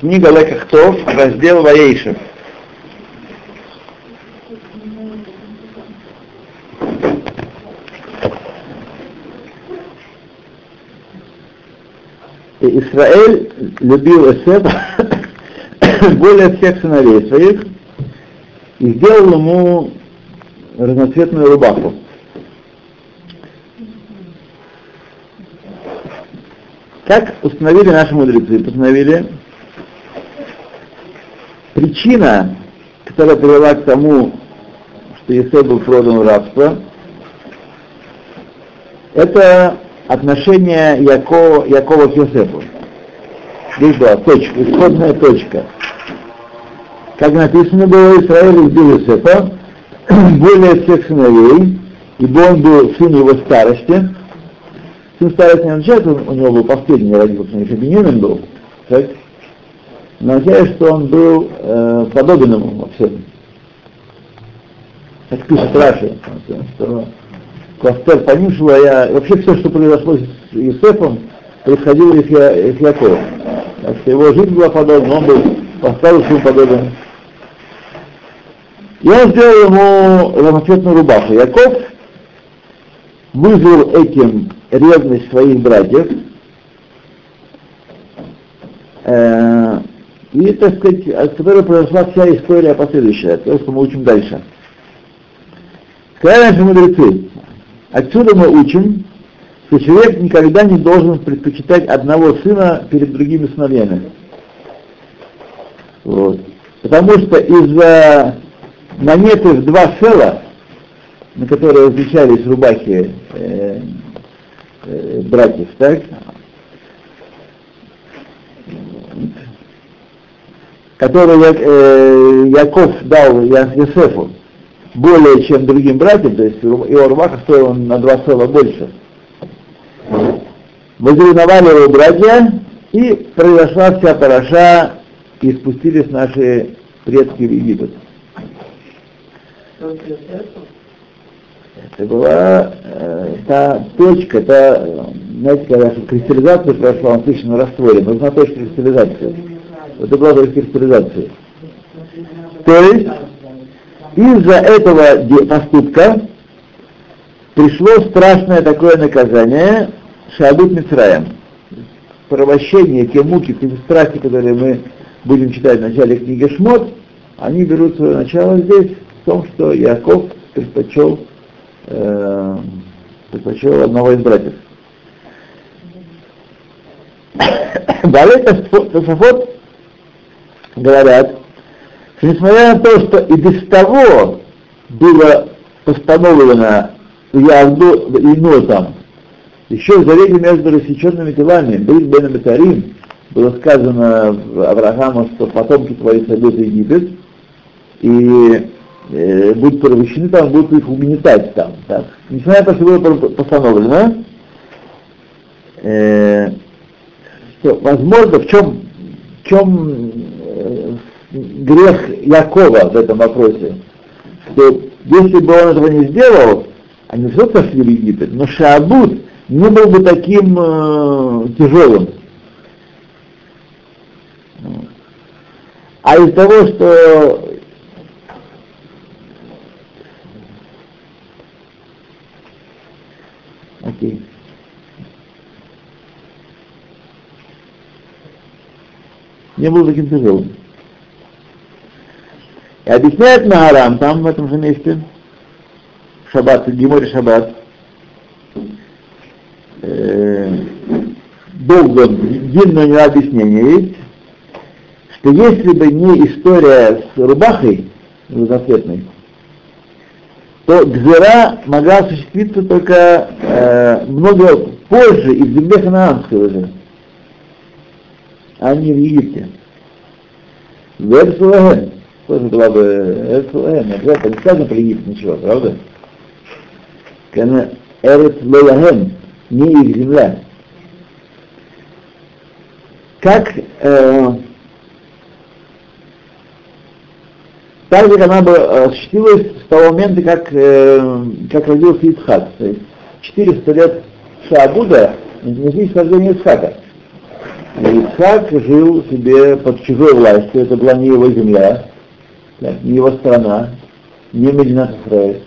Книга Лекахтов, раздел Ваейшев. И Израиль любил Эсефа более всех сыновей своих и сделал ему разноцветную рубаху. Как установили наши мудрецы? Постановили, причина, которая привела к тому, что Есей был продан в рабство, это отношение Якова, Якова к Йосефу. Здесь была точка, исходная точка. Как написано было, Израиль избил Йосефа более всех сыновей, ибо он был сын его старости. Сын старости не означает, у него был последний родился, еще Бенюмин был. Так? Означает, что он был э, подобен ему во всем. Как пишет Раши, что Кластер Панишева, я, вообще все, что произошло с Юсефом, происходило из, Я, из Якова. Так что его жизнь была подобна, он был поставил ему подобен. И он сделал ему разноцветную рубаху. Яков вызвал этим ревность своих братьев, э, и, так сказать, от которой произошла вся история последующая, то, что мы учим дальше. Сказали наши мудрецы, Отсюда мы учим, что человек никогда не должен предпочитать одного сына перед другими сыновьями. Вот. Потому что из-за монеты в два села, на которые различались рубахи э, э, братьев, так, которые э, Яков дал Ясефу, более чем другим братьям, то есть его рубаха стоила на два села больше. Возревновали его братья, и произошла вся параша, и спустились наши предки в Египет. Это была э, та точка, та, знаете, когда кристаллизация прошла, он отлично на растворе, нужна точка кристаллизации. Это была кристаллизации. То есть, из-за этого поступка пришло страшное такое наказание Шабут Мицраем. Провощение, те муки, те страсти, которые мы будем читать в начале книги Шмот, они берут свое начало здесь, в том, что Яков предпочел, э, предпочел одного из братьев. Далее Тософот говорят, что несмотря на то, что и без того было постановлено Явду и Нотам, еще в завете между рассеченными телами, Брит Бен Бетарим, было сказано Аврааму, что потомки твои сойдут в Египет, и э, будут порабощены там, будут их угнетать там. Так. Несмотря на то, что было постановлено, э, что, возможно, в чем, в чем грех Якова в этом вопросе, что если бы он этого не сделал, они все пошли в Египет, но Шаабут не был бы таким э, тяжелым. А из того, что Окей. Не был таким тяжелым. И объясняет Магарам там, в этом же месте, Шаббат, Гиморе Шаббат, э, долго, длинное у него объяснение есть, что если бы не история с рубахой разноцветной, то Гзера могла осуществиться только э, много позже и в земле ханаанской уже, а не в Египте. В Эрсулаген. Тоже была бы Эрсулаген, обязательно не сказано про Египет ничего, правда? Когда Эрет Лолаген, не их земля. Как э, так как она бы осуществилась с того момента, как, э, как родился Ицхак. То есть 400 лет Шаабуда несли рождения Ицхака. Ицхак жил себе под чужой властью, это была не его земля, не его страна, не Мединат Израиль.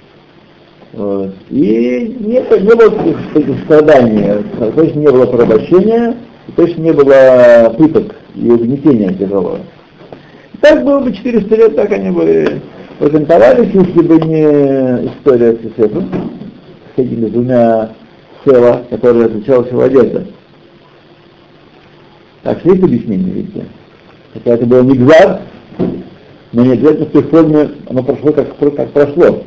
Вот. И не, не было таких страданий, точно не было порабощения, точно не было пыток и угнетения тяжелого. Так было бы 400 лет, так они бы презентовались, если бы не история с Исефом, с этими двумя села, которые отличалась его одежда. Так есть объяснение, видите? Хотя это было не гзар, но не обязательно в той форме оно прошло, как, как прошло.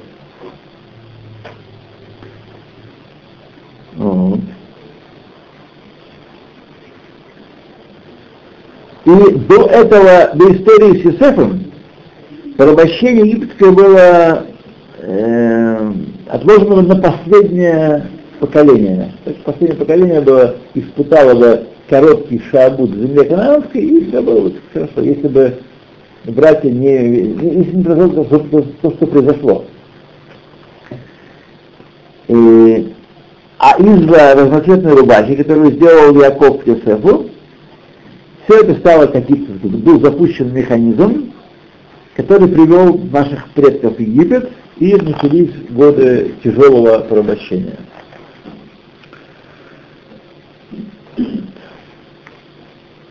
И до этого, до истории с Юсефом, порабощение египетское было э, отложено на последнее поколение. То есть последнее поколение было, испытало бы короткий шабут в земле канадской, и все было бы хорошо, если бы братья не, если не произошло то, то, то, что произошло. И, а из-за разноцветной рубахи, которую сделал Яков Йосефу, все это стало каким-то, был запущен механизм, который привел наших предков в Египет, и начались годы тяжелого порабощения.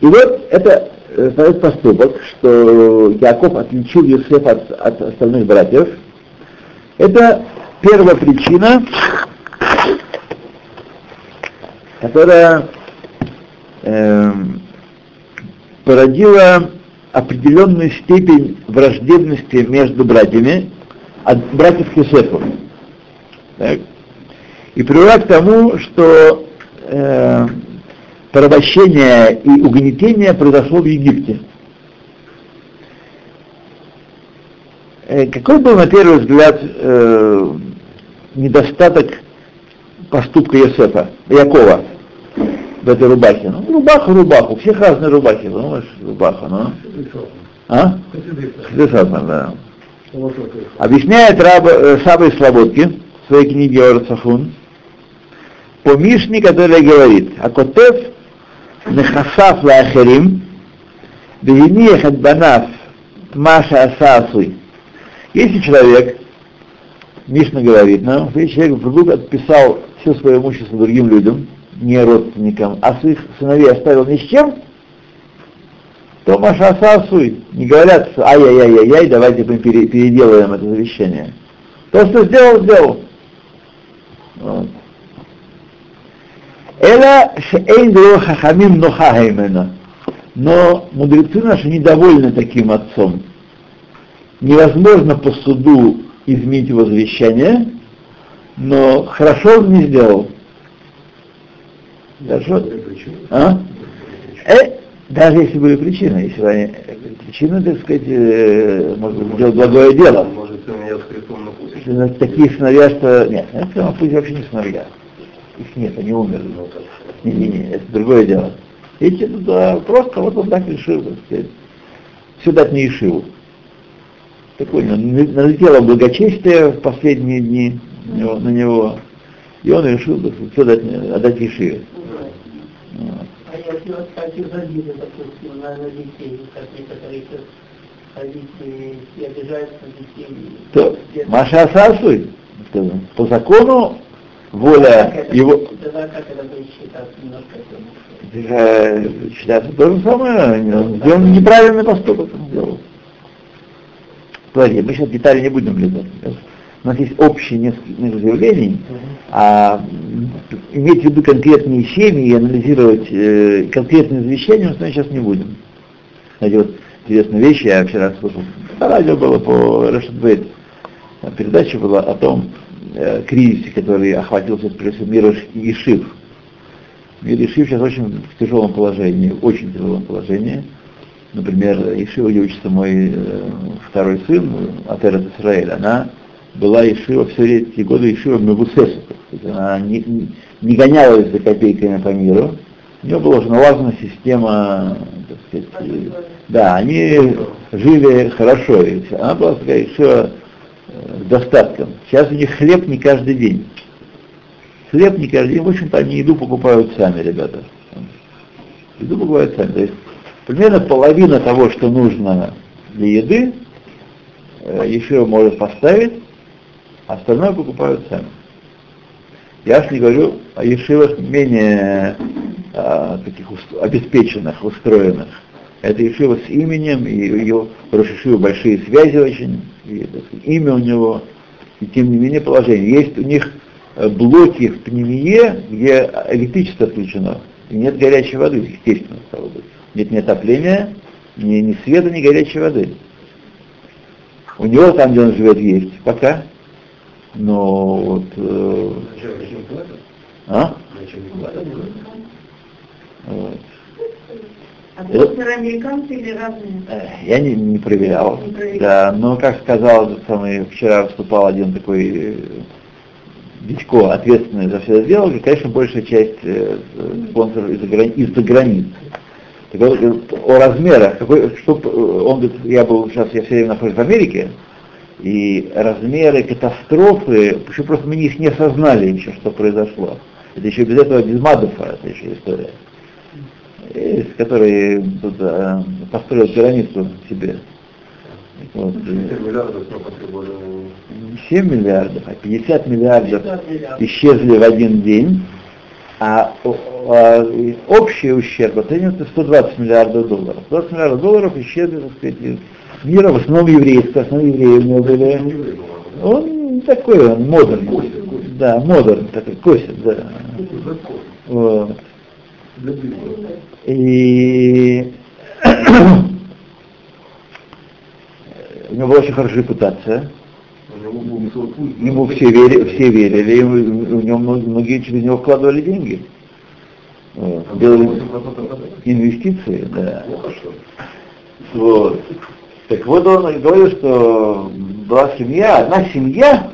И вот это э, этот поступок, что Яков отличил Юсефа от, от остальных братьев, это первая причина, которая э, породила определенную степень враждебности между братьями от братьев Юсефа. Так. И привела к тому, что э, порабощение и угнетение произошло в Египте. Э, какой был, на первый взгляд, э, недостаток поступка Йосефа, Якова в этой рубахе? Ну, рубаха, рубаха, у всех разные рубахи, думаешь, рубаха, ну. А? Хдесатна, да. Объясняет раб э, Саба Слободки в своей книге Орцахун по Мишне, которая говорит, а Котев נחשף לאחרים, והניח את בניו מה שעשה עשוי. Если человек, Мишна говорит нам, если человек вдруг отписал все свое имущество другим людям, не родственникам, а своих сыновей оставил ни с чем, то Маша Асасуй не говорят, ай-яй-яй-яй, давайте мы переделаем это завещание. То, что сделал, сделал. Вот. Эла шеэйн хахамим ноха именно. Но мудрецы наши недовольны таким отцом. Невозможно по суду изменить его завещание, но хорошо он не сделал. Хорошо? А? Э, даже если были причины, если они, причины, так сказать, э, может быть, делать благое дело. Может, у Такие сыновья, что... Нет, это пусть вообще не сыновья их нет, они умерли. Не-не-не, это другое дело. Эти да, просто вот он так решил, так все дать не Ишиву. Такое налетело благочестие в последние дни на него, и он решил так все дать, отдать Ишиве. А если вот такие обиды, допустим, на, на детей, как некоторые родители обижаются на детей. То, Маша Асасуй, по закону воля его... Считается то же самое, он неправильный поступок. Он сделал. Подожди, мы сейчас детали не будем влезать. У нас есть общие несколько заявлений, а иметь в виду конкретные семьи и анализировать э, конкретные завещания мы с вами сейчас не будем. Кстати, вот интересная вещь, я вчера слышал, на радио было по Решетбейт, передача была о том, э, кризисе, который охватил сейчас мир Ишив. Мир Ишив сейчас очень в тяжелом положении, очень тяжелом положении. Например, Ишива, где учится мой э, второй сын, Атерет Исраэль, она была Ишива все эти годы Ишива Мебусесу. Она не, не гонялась за копейками по миру. У нее была уже налажена система, так сказать, да, они жили хорошо. Она была такая Ишива достатком. Сейчас у них хлеб не каждый день. Хлеб не каждый день, в общем-то, они еду покупают сами, ребята. еду покупают сами. То есть примерно половина того, что нужно для еды, э, Ешива может поставить, а остальное покупают сами. Я же не говорю о ешивах менее а, таких обеспеченных, устроенных. Это ешива с именем, и Рошишива большие связи очень, так, имя у него, и тем не менее положение. Есть у них э, блоки в пневмие, где электричество включено, и нет горячей воды, естественно, стало быть. Нет ни отопления, ни, ни света, ни горячей воды. У него там, где он живет, есть пока. Но вот... Э, а? Вот. Блогеры американцы или разные? Э, Я не, не проверял. Не проверял. Да, но как сказал самый, вчера выступал один такой э, Дядько, ответственный за все это дело, и, конечно, большая часть э, спонсоров из-за грани- из-за границы. Так вот, э, о размерах, какой, что, он говорит, я был сейчас, я все время нахожусь в Америке, и размеры катастрофы, еще просто мы их не осознали еще, что произошло. Это еще без этого, без Мадуфа, это еще история. Которой тут, э, построил границу себе. Вот. и- миллиардов мы потребовали. не 7 миллиардов, а 50 миллиардов 50 миллиардов. исчезли в один день, а, а, общий ущерб оценивается в 120 миллиардов долларов. 120 миллиардов долларов исчезли, так сказать, из мира, в основном еврейского, в основном евреи у него были. Он такой, он модерн. Да, модерн, такой, косит, да. Вот. И у него была очень хорошая репутация. Ему все, вери, все верили, ему, у него мно- многие через него вкладывали деньги. Вот, Там Делали 8% годов. инвестиции, да. Вот. Так вот он и говорил, что была семья, одна семья,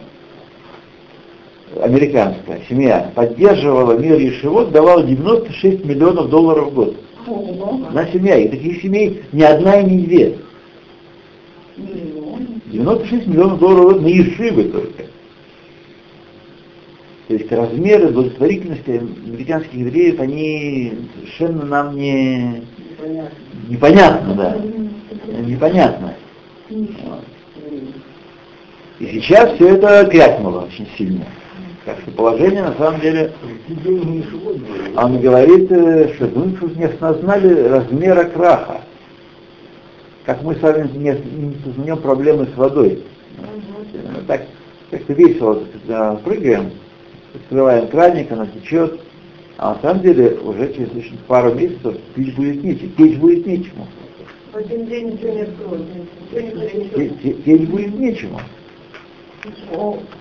американская семья, поддерживала мир Ешивот, давала 96 миллионов долларов в год. Одна семья, и таких семей ни одна и не две. 96 миллионов долларов в год на Ешивы только. То есть размеры благотворительности американских евреев, они совершенно нам не непонятно, да. Непонятно. Вот. И сейчас все это крякнуло очень сильно. Так что положение на самом деле, он говорит, э, что мы не осознали размера краха. Как мы с вами не, не проблемы с водой. Э, Так как-то весело прыгаем, открываем краник, она течет, а на самом деле уже через пару месяцев пить будет нечем, течь будет нечему. В один день ничего не откроется. Течь будет нечему.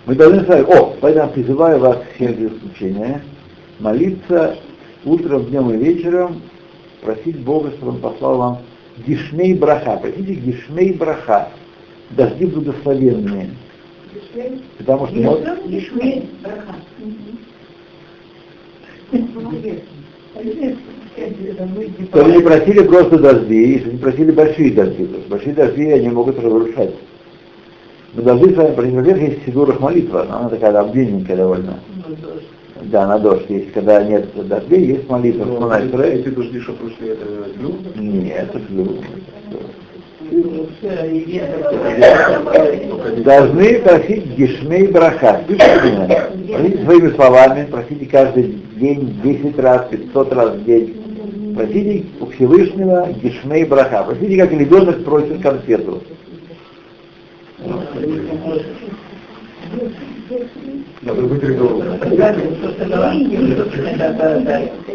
Мы должны с вами, о, поэтому призываю вас всех без исключения, молиться утром, днем и вечером, просить Бога, чтобы Он послал вам гишмей браха. Просите гишмей браха, дожди благословенные. Потому что мы- Ишмель, браха. чтобы не просили просто дожди, если не просили большие дожди, потому что большие дожди они могут разрушать. Мы должны с вами просить, во-первых, есть в сидурах молитва, но она такая обдельненькая довольно. Да, на дождь есть. Когда нет дождей, есть молитва. Ну, Шмона Исраэль. Эти дожди, что прошли, это плюс? Нет, это ветер. Должны просить Гешмей Браха. Просите своими словами, просите каждый день 10 раз, 500 раз в день. Просите у Всевышнего Гешмей Браха. Просите, как ребенок просит конфету. Надо вытереть голову.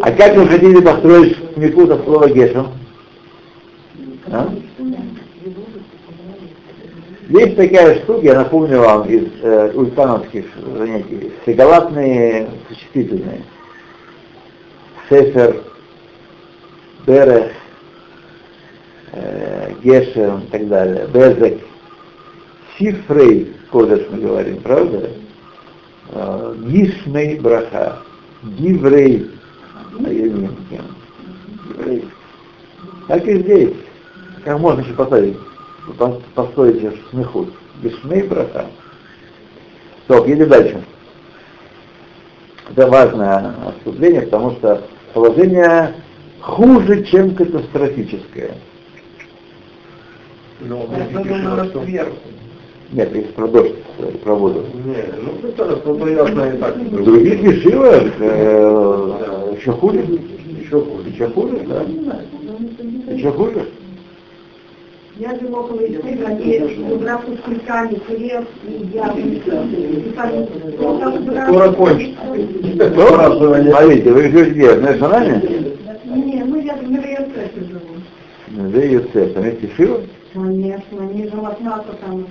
А как вы хотите построить Микут от слова Гешем? А? Есть такая штука, я напомню вам из э, ульпановских занятий, всегалатные существительные. Сефер, Берех, э, Гешем и так далее, Безек. Сифрей, кодеш мы говорим, правда? Э, Гишмей браха, Гиврей, Гиврей. Так и здесь. Как можно еще поставить, по- построить смеху? Гишмей браха. Стоп, едем дальше. Это важное отступление, потому что положение хуже, чем катастрофическое. Но Это надо сверху. Нет, если про дождь, э, про воду. Не, ну это просто ясно и так. В других ешивах э, еще хуже. Еще хуже. Еще хуже, да? Еще хуже. Я жила около Исыра, и брат с кульками, хлеб, и я Скоро кончится. Что? Смотрите, вы живете где? В Нешанаме? Не, ну я в Мириоцете живу. Да, Юцев, там есть ешива? Конечно, э, хова кишка там.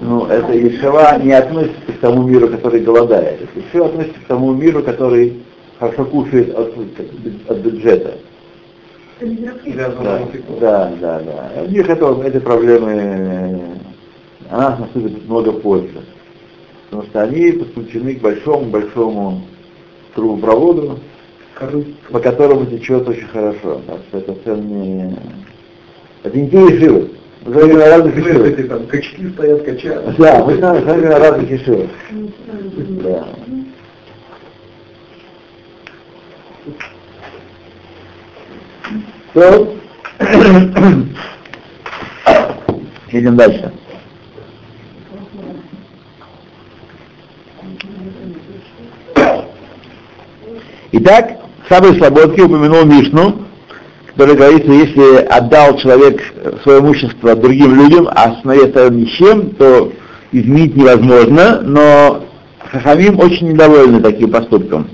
Ну, это Ешева не относится к тому миру, который голодает. Ешева относится к тому миру, который хорошо кушает от, от бюджета. Да, да, да, да. У них это, эти проблемы, э, она наступит много позже. Потому что они подключены к большому-большому трубопроводу, по которому течет очень хорошо. Так что это не... Это не те. Говорим о разных. Эти там качки стоят, качают. Да, мы вами говорим о разных ешивах. Да. То, идем дальше. Итак, Сабы Слободки упомянул Мишну, который говорит, что если отдал человек свое имущество другим людям, а сыновей оставил ни с чем, то изменить невозможно, но Хахамим очень недовольны таким поступком.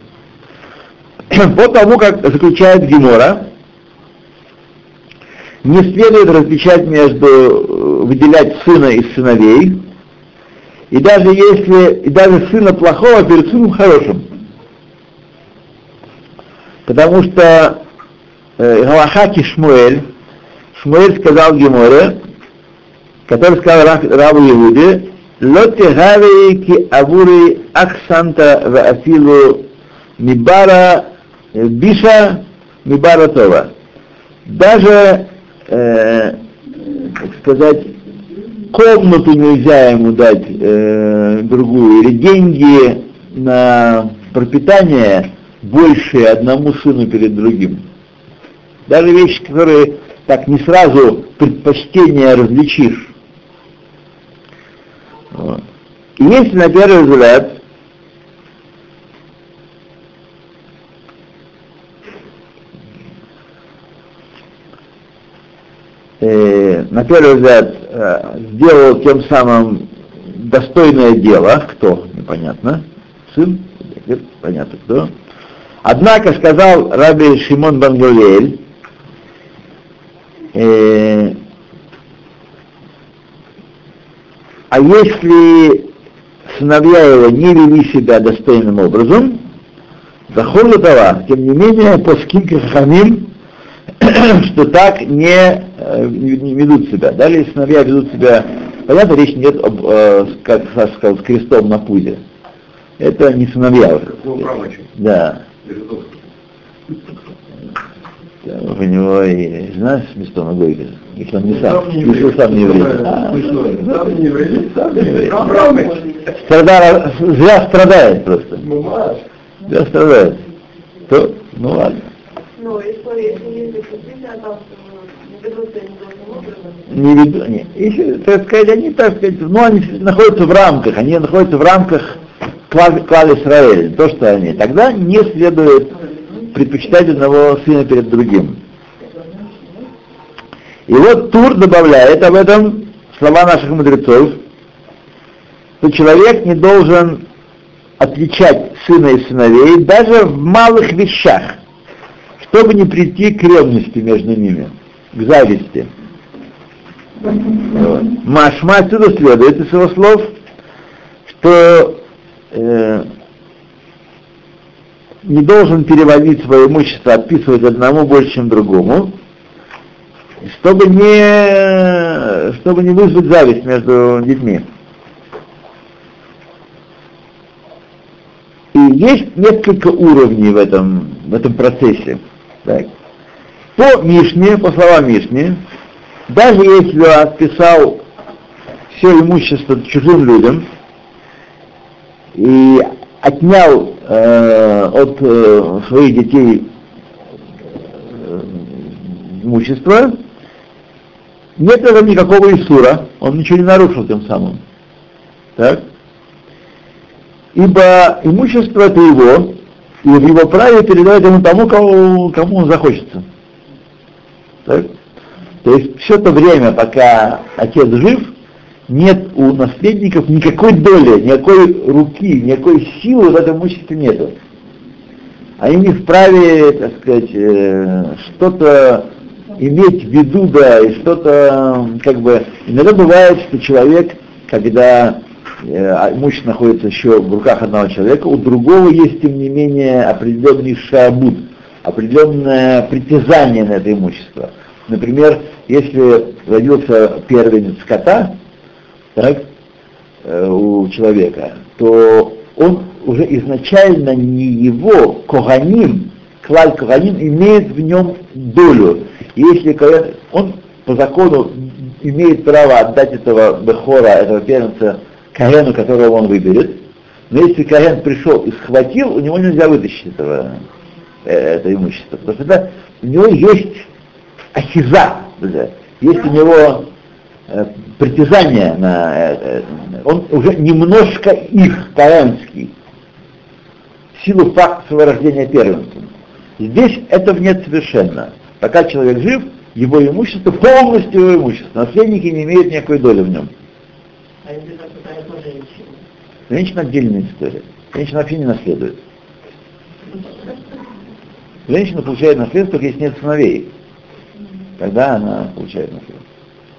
По тому, как заключает Гемора, не следует различать между э, выделять сына из сыновей, и даже если, и даже сына плохого перед сыном хорошим. Потому что Галахаки Шмуэль, Шмуэль сказал Геморе, который сказал Раву Иуде, Лоти хави ки авури аксанта ва афилу мибара э, биша мибара това. Даже, э, так сказать, комнату нельзя ему дать э, другую, или деньги на пропитание больше одному сыну перед другим. Даже вещи, которые так не сразу предпочтение различишь. Вот. И если на первый взгляд э, на первый взгляд э, сделал тем самым достойное дело, кто, непонятно, сын, понятно кто. Однако сказал Раби Шимон Бангулель, э, а если сыновья его не вели себя достойным образом, захор того, тем не менее, по скинке хамим, что так не, э, не, не ведут себя. Далее сыновья ведут себя, понятно, речь нет об, э, как Саша сказал, с крестом на пузе. Это не сыновья уже. Да. У него и знаешь смешно на Гойге, если он не сам, Сам не если еврей. сам не еврей. А. Сам не еврей. Сам не еврей. Сам правый. Страдал, зря страдает просто. Ну. Зря страдает. То, ну ладно. Ну, если там э, образом, Не веду, не. Если, так сказать, они, так сказать, ну, они находятся в рамках, они находятся в рамках клали, Израиля, то, что они. Тогда не следует предпочитать одного сына перед другим. И вот Тур добавляет об этом слова наших мудрецов, что человек не должен отличать сына и сыновей даже в малых вещах, чтобы не прийти к ревности между ними, к зависти. Вот. Машма отсюда следует из его слов, что э, не должен переводить свое имущество, отписывать одному больше, чем другому, чтобы не, чтобы не вызвать зависть между детьми. И есть несколько уровней в этом, в этом процессе. Так. По Мишне, по словам Мишне, даже если он отписал все имущество чужим людям и отнял э, от э, своих детей э, имущество, нет этого никакого Исура, он ничего не нарушил тем самым. Так? Ибо имущество это его, и в его праве передает ему тому, кому, кому он захочется. Так? То есть все то время, пока отец жив, нет у наследников никакой доли, никакой руки, никакой силы в этом имуществе нету. Они не вправе, так сказать, э, что-то иметь в виду, да, и что-то, как бы, иногда бывает, что человек, когда э, имущество находится еще в руках одного человека, у другого есть, тем не менее, определенный шабут, определенное притязание на это имущество. Например, если родился первенец скота, так, э, у человека, то он уже изначально не его коганим, клаль коганим имеет в нем долю. Если Коэн, он по закону имеет право отдать этого Бехора, этого первенца, Каэну, которого он выберет, но если Каэн пришел и схватил, у него нельзя вытащить этого, э, это имущество, потому что это, у него есть ахиза, есть у него притязание на э, он уже немножко их таранский, в силу факта своего рождения первенцем. Здесь этого нет совершенно. Пока человек жив, его имущество полностью его имущество. Наследники не имеют никакой доли в нем. А если так пытается женщина? Женщина отдельная история. Женщина вообще не наследует. Женщина получает наследство, если нет сыновей. Тогда она получает наследство.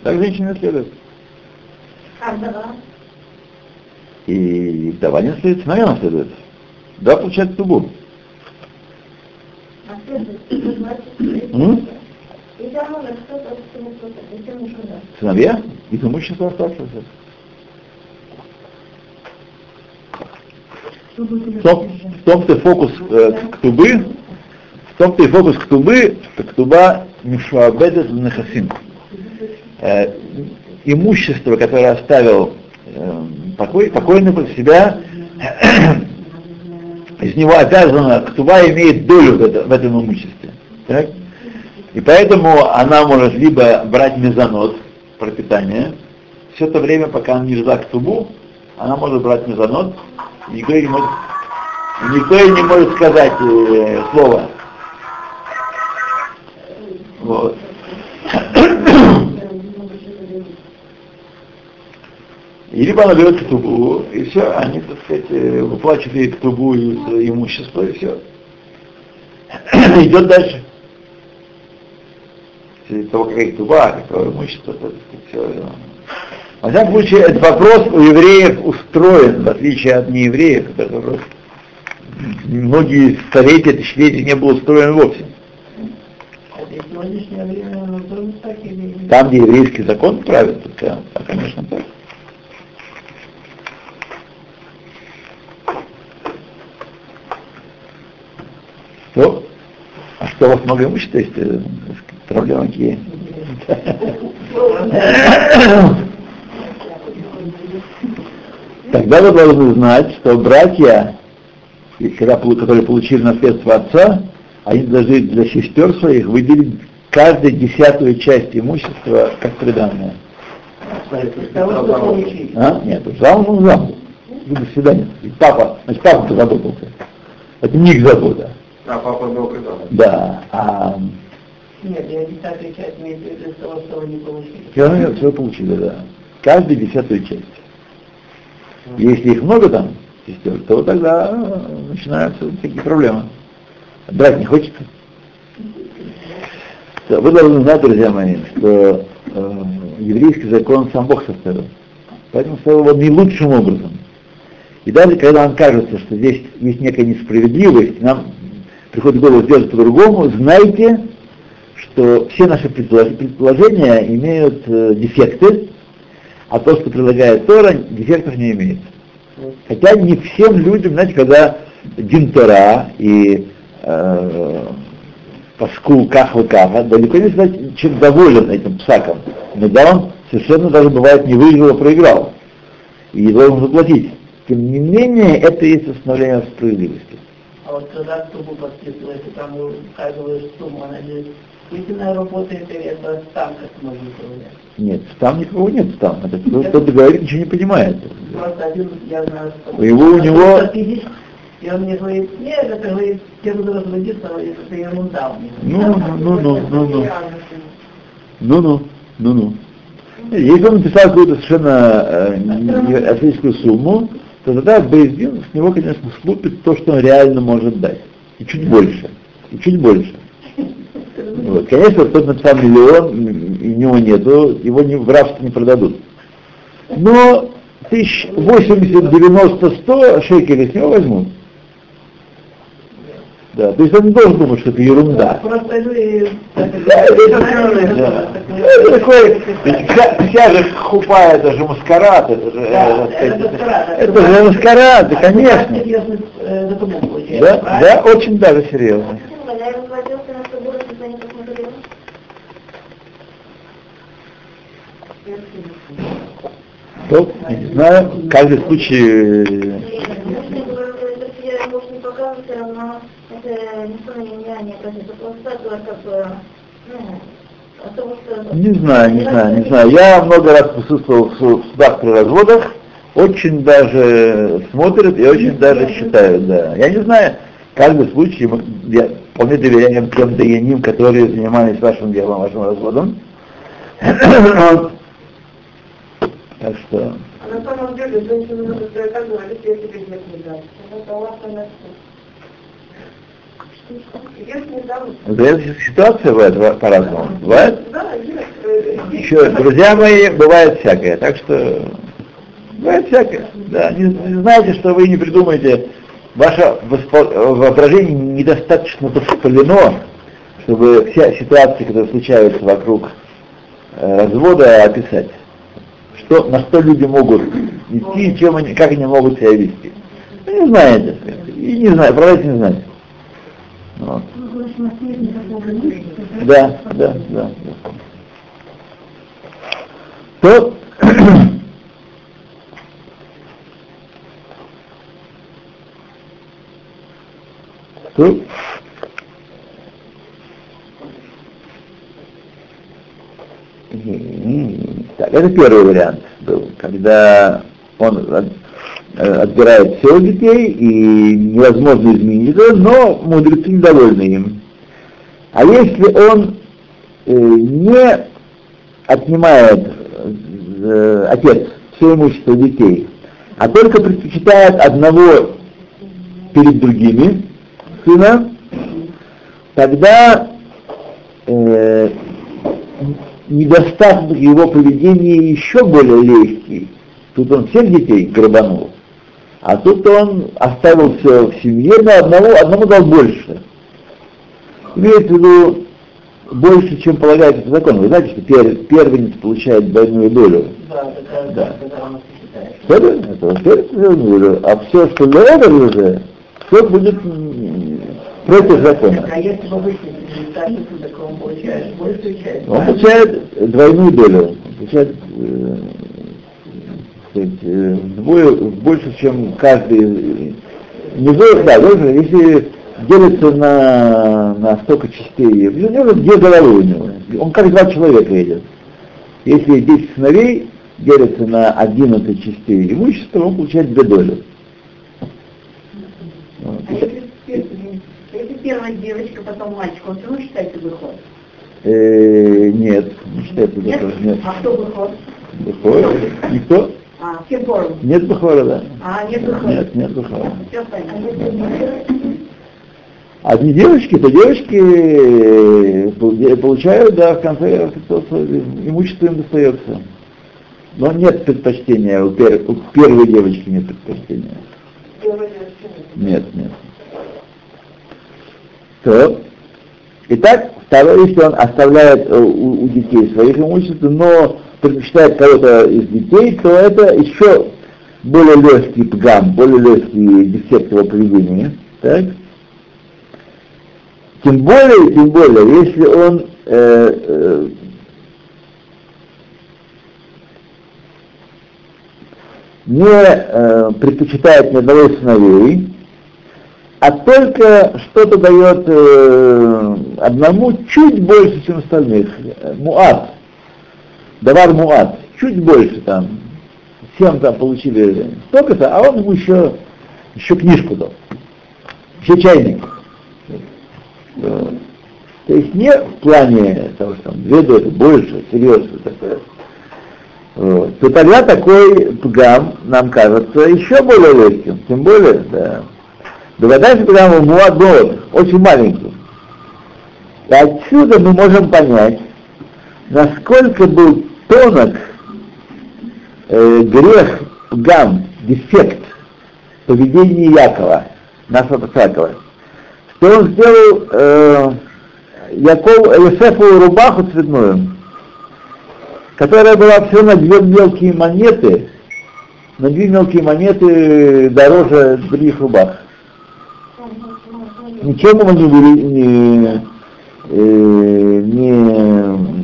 Так женщина наследует. А вдова? И вдова не наследует, сыновья наследует. Да, получает тубу. А следует. Сыновья и имущество оставшееся. В том, в том-то фокус э, ктубы, в том-то и фокус ктубы, что ктуба мишуабедет нахасим. Э, имущество, которое оставил э, покой, покойный под себя, из него обязана, ктуба имеет долю в, это- в этом имуществе. Так? И поэтому она может либо брать мезонот, пропитание, все то время, пока она не жила ктубу, она может брать мезонот, и никто ей не может, никто ей не может сказать э, слово. Вот. И либо она берет ктубу, и все, они, так сказать, э, выплачивают ей ктубу из э, имущества, и все. Идет дальше. После того, какая ктуба, какое имущество, то, так сказать, все. Во всяком случае, этот вопрос у евреев устроен, в отличие от неевреев, этот вопрос многие столетия, тысячелетия не был устроен вовсе. А так Там, где еврейский закон правит, да, конечно, так. Что? А что у вас много имущества? Э, Проблемы какие? Тогда вы должны знать, что братья, которые получили наследство отца, они должны для сестер своих выделить каждую десятую часть имущества как приданное. А? Нет, зам, ну зам. До свидания. И папа, значит, папа позаботился. Это не их забота. А папа был. Да. А Нет, я десятую часть имею в виду того, что вы не получили. все равно все получили, да. Каждую десятую часть. Если их много там, сестер, то тогда э, начинаются такие проблемы. Брать не хочется. Вы должны знать, друзья мои, что э, еврейский закон сам Бог составил. Поэтому составил его не лучшим образом. И даже когда нам кажется, что здесь есть некая несправедливость, нам приходит в голову сделать по-другому, знайте, что все наши предполож- предположения имеют э, дефекты, а то, что предлагает Тора, дефектов не имеет. Хотя не всем людям, знаете, когда Динтора и э, Паскул Кахва Каха, далеко не всегда человек доволен этим псаком. Иногда он совершенно даже бывает не выиграл, а проиграл. И должен заплатить. Тем не менее, это и есть установление справедливости. А вот когда сумму подписывается, там указываешь сумму, она же истинная работа, это это ставка можно управлять. Нет, там никого нет там. Это кто, кто говорит, ничего не понимает. Просто один, я знаю, что... У него- у него- тысяч, И он мне говорит, нет, это говорит, я буду разводиться, это ерунда у меня. Ну, ну, ну, ну, ну. Ну-ну, ну-ну. Если он написал какую-то совершенно э, сумму, то тогда Бейздин с него, конечно, слупит то, что он реально может дать. И чуть больше. И чуть больше. Вот. Конечно, тот написал миллион, у него нету, его не, в рабство не продадут. Но тысяч 80, 90, 100 шекелей с него возьмут. Да, то есть он не должен думать, что это ерунда. Просто люди... Да, это. Это такой, вся, же хупа, это же маскарад, это же, э, это же маскарад, да, конечно. Э, Да, да, очень даже серьезно. Никто не знаю, каждый случай, э, Может, я говорю, это я, может, не показываю, все равно это не как ну, знаю, не знаю, не знаю. Я много раз присутствовал в су- в судах при разводах, очень даже смотрят и очень даже считают, да. Я не знаю, каждый случай, мы- я вполне доверяем тем даяним, которые занимались вашим делом, вашим разводом. Так что, А на самом деле, женщина может сказать, так говорит, я тебе вес не дам. Она согласна на все. Вес не дам. Зависит ситуация бывает ва- по-разному. Бывает? Еще, друзья мои, бывает всякое. Так что, бывает всякое. Да, не, не знаете, что вы не придумаете. Ваше воображение недостаточно воспалено, чтобы вся ситуация, которая случается вокруг э, развода, описать. Что, на что люди могут идти, чем они, как они могут себя вести. Вы не знаете. И не знаю, продайте не знаете. Вот. Да, да, да. То М, Так, это первый вариант был, когда он отбирает всех детей и невозможно изменить это, но мудрецы недовольны им. А если он э, не отнимает э, отец все имущество детей, а только предпочитает одного перед другими сына, тогда э, недостаток его поведения еще более легкий. Тут он всех детей грабанул, а тут он оставил все в семье, но одного, одному дал больше. Имеется в виду больше, чем полагается по закону. Вы знаете, что пер, первенец получает двойную долю. Да, это Да. Первенец, это первенец двойную долю, а все, что это уже, все будет против закона. А если в обычной он получает большую часть. Он получает двойную долю. Он получает сказать, э, вдвое больше, чем каждый. э, Не вдвое, да, тоже, если делится на, на столько частей, у него две головы у него. Он как два человека идет. Если 10 сыновей делятся на 11 частей имущества, он получает две доли. Вот. А если, первая девочка, потом мальчик, он все равно считается выход? Э, нет, не считается Нет? такое, нет. А кто выход? Бухора? Никто? А. Нет Бухора, да. А, нет. Нет, нет Бухора. Одни девочки, то девочки э, пол- получают, да, в конце концов, имущество им достается. Но нет предпочтения, у, пер- у первой девочки нет предпочтения. Нет, нет. То. Итак, второе, если он оставляет э, у, у детей своих имущества, но предпочитает кого-то из детей, то это еще более легкий пгам, более легкий дефект его поведения. Так? Тем более, тем более, если он э, э, не э, предпочитает ни одного сыновей, а только что-то дает э, одному чуть больше, чем остальных. Муат. Давар муат. Чуть больше там. Всем там получили столько-то, а он ему еще, еще книжку дал. Еще чайник. То есть не в плане того, что там две доли, больше, серьезно такое. Вот. То тогда такой пгам, нам кажется, еще более легким. Тем более, да. Догадайся, когда мы муадот, очень маленький. И отсюда мы можем понять, насколько был тонок э, грех, гам, дефект поведения Якова, нашего Якова, что он сделал э, Яков, Есефу рубаху цветную, которая была все на две мелкие монеты, на две мелкие монеты дороже других рубах. Ничем ему не, не, э, не,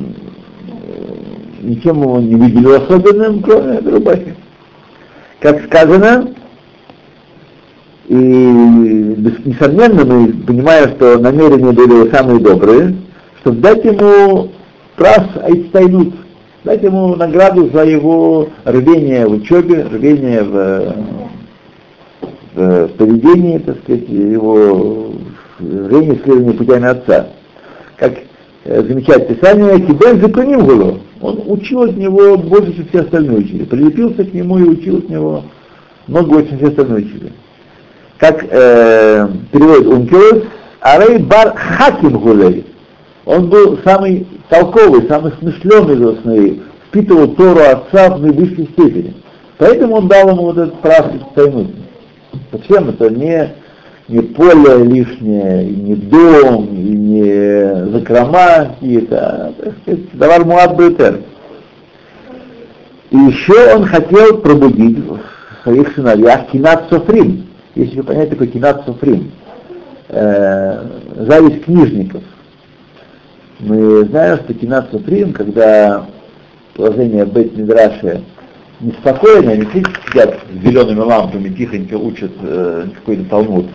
ничем его не выделил особенным, кроме рубахи. Как сказано, и несомненно мы понимаем, что намерения были самые добрые, чтобы дать ему прас айстайнут, дать ему награду за его рвение в учебе, рвение в э, поведении, так сказать, его время следования путями отца. Как э, замечает Писание, Кибен законим было. Он учил от него больше, чем все остальные учили. Прилепился к нему и учил от него много больше, чем все остальные учили. Как э, переводит Ункилус, Арей бар хаким гулей. Он был самый толковый, самый смышленый сыновей, впитывал Тору отца в наивысшей степени. Поэтому он дал ему вот этот прав тайнуть. Зачем это не, не поле лишнее, и не дом, и не закрома какие-то, а, давар муад бетер. И еще он хотел пробудить в своих сыновьях кинат софрим. Если вы понять такой кинат софрим. Э, зависть книжников. Мы знаем, что кинат софрим, когда положение Бет Мидраши неспокойно, они сидят с зелеными лампами, тихонько учат э, какой-то талмуд.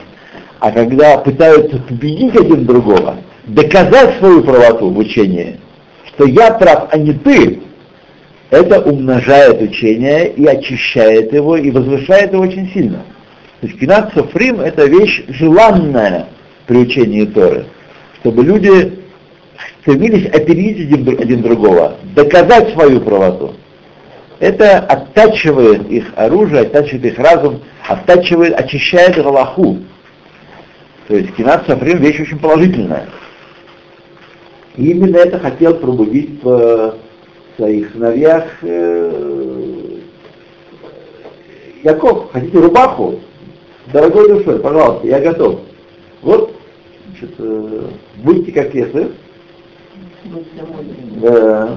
А когда пытаются победить один другого, доказать свою правоту в учении, что я прав, а не ты, это умножает учение и очищает его, и возвышает его очень сильно. То есть кинат софрим это вещь желанная при учении Торы, чтобы люди стремились опередить один, один другого, доказать свою правоту. Это оттачивает их оружие, оттачивает их разум, оттачивает, очищает Галаху. То есть кинат Сафрим вещь очень положительная. И именно это хотел пробудить в своих сыновьях э, Яков. Хотите рубаху? Дорогой душой, пожалуйста, я готов. Вот, значит, э, будьте как Есов. Да.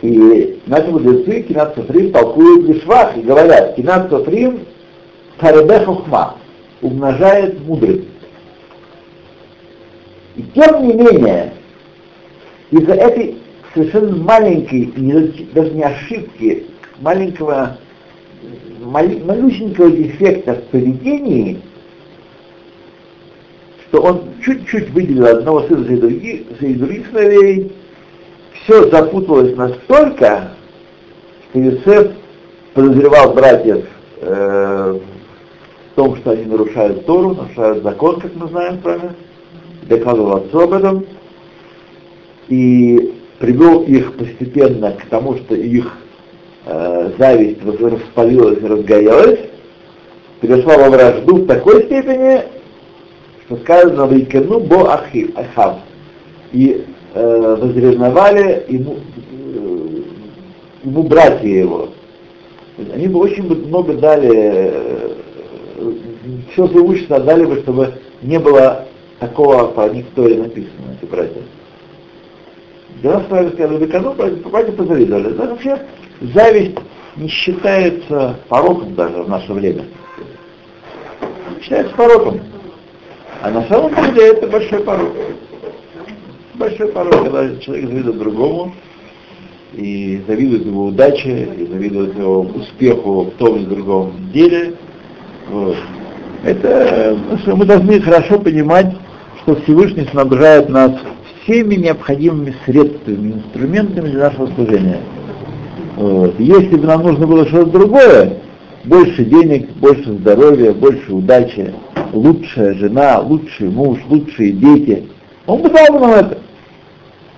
И наши мудрецы Кинат Софрим толкуют Лишвах и говорят, Кинат Софрим Таребе Хохма умножает мудрость. И тем не менее, из-за этой совершенно маленькой, даже не ошибки, маленького, малюсенького дефекта в поведении, что он чуть-чуть выделил одного сына среди других, среди других сыновей, все запуталось настолько, что Юсеф подозревал братьев э, том, что они нарушают Тору, нарушают закон, как мы знаем с вами, докладывал отцу об этом, и привел их постепенно к тому, что их э, зависть распалилась и разгорелась, перешла во вражду в такой степени, что сказано «Вайкану бо ахав». И э, возревновали ему, э, ему братья его. Они бы очень много дали, э, все преимущество отдали бы, чтобы не было такого по них Торе написано, эти братья. Нас правильно сказали, Векану, братья позавидовали. Да, вообще зависть не считается пороком даже в наше время. Считается пороком. А на самом деле это большой порог большой порог, когда человек завидует другому, и завидуют его удаче, и завидуют его успеху в том или другом деле. Вот. Это что мы должны хорошо понимать, что Всевышний снабжает нас всеми необходимыми средствами, инструментами для нашего служения. Вот. Если бы нам нужно было что-то другое, больше денег, больше здоровья, больше удачи, лучшая жена, лучший муж, лучшие дети, он бы дал нам это.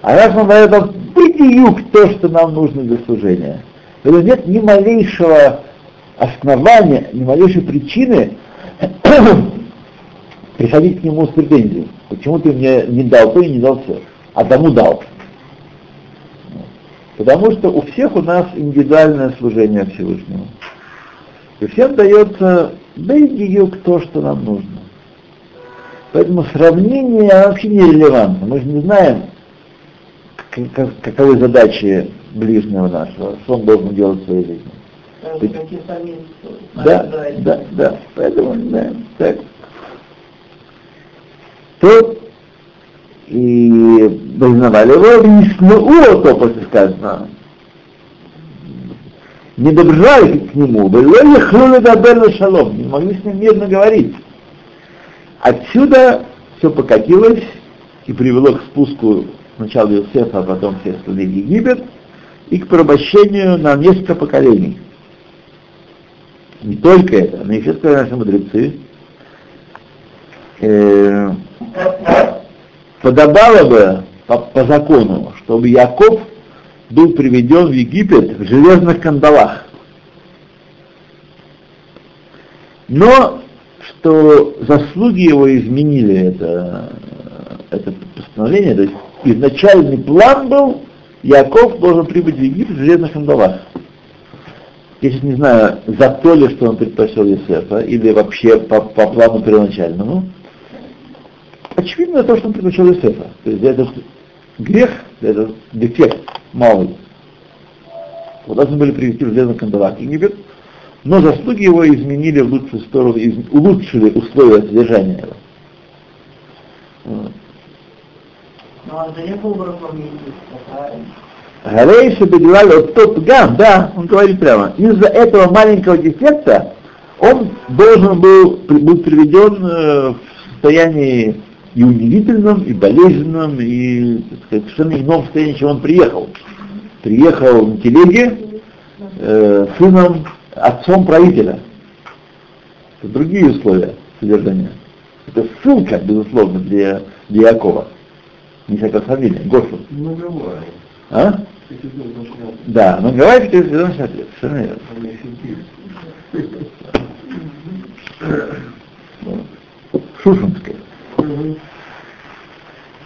А раз он дает нам бытиюк то, что нам нужно для служения, то нет ни малейшего основания, ни малейшей причины приходить к нему с претензией. Почему ты мне не дал то и не дал все, а тому дал. Потому что у всех у нас индивидуальное служение Всевышнему. И всем дается бейдиюк то, что нам нужно. Поэтому сравнение вообще нерелевантно. Мы же не знаем, каковы задачи ближнего нашего, что он должен делать в своей жизни. Да, да, да, поэтому, да, так. То и признавали его, внесли то после сказано. Не добрали к нему, шалом, не могли с ним мирно говорить. Отсюда все покатилось и привело к спуску сначала Иосифа, а потом всех страны Египет, и к порабощению на несколько поколений. Не только это, но еще сказали наши мудрецы, э, подобало бы по, по закону, чтобы Яков был приведен в Египет в железных кандалах. Но что заслуги его изменили это, это постановление, то есть изначальный план был, Яков должен прибыть в Египет в железных кандалах. Я сейчас не знаю, за то ли, что он предпочел Есефа, или вообще по, по плану первоначальному. Очевидно то, что он предпочел Есефа. То есть это грех, это дефект малый. Вот должны были привести в железных кандалах Египет, но заслуги его изменили в лучшую сторону, из, улучшили условия содержания его. Вот. Ну, а за него уровнем правильно? Гарейша Беглаль от тот гам, да, он говорит прямо, из-за этого маленького дефекта он должен был быть приведен э, в состоянии и удивительном, и болезненном, и так сказать, совершенно ином состоянии, чем он приехал. Приехал на телеге э, сыном, отцом правителя. Это другие условия содержания. Это ссылка, безусловно, для, для Якова. Не всякая фамилия, Гошу. Ну. А? Да, но говорит, ты ведом ответ. Совершенно верно. Шушинская.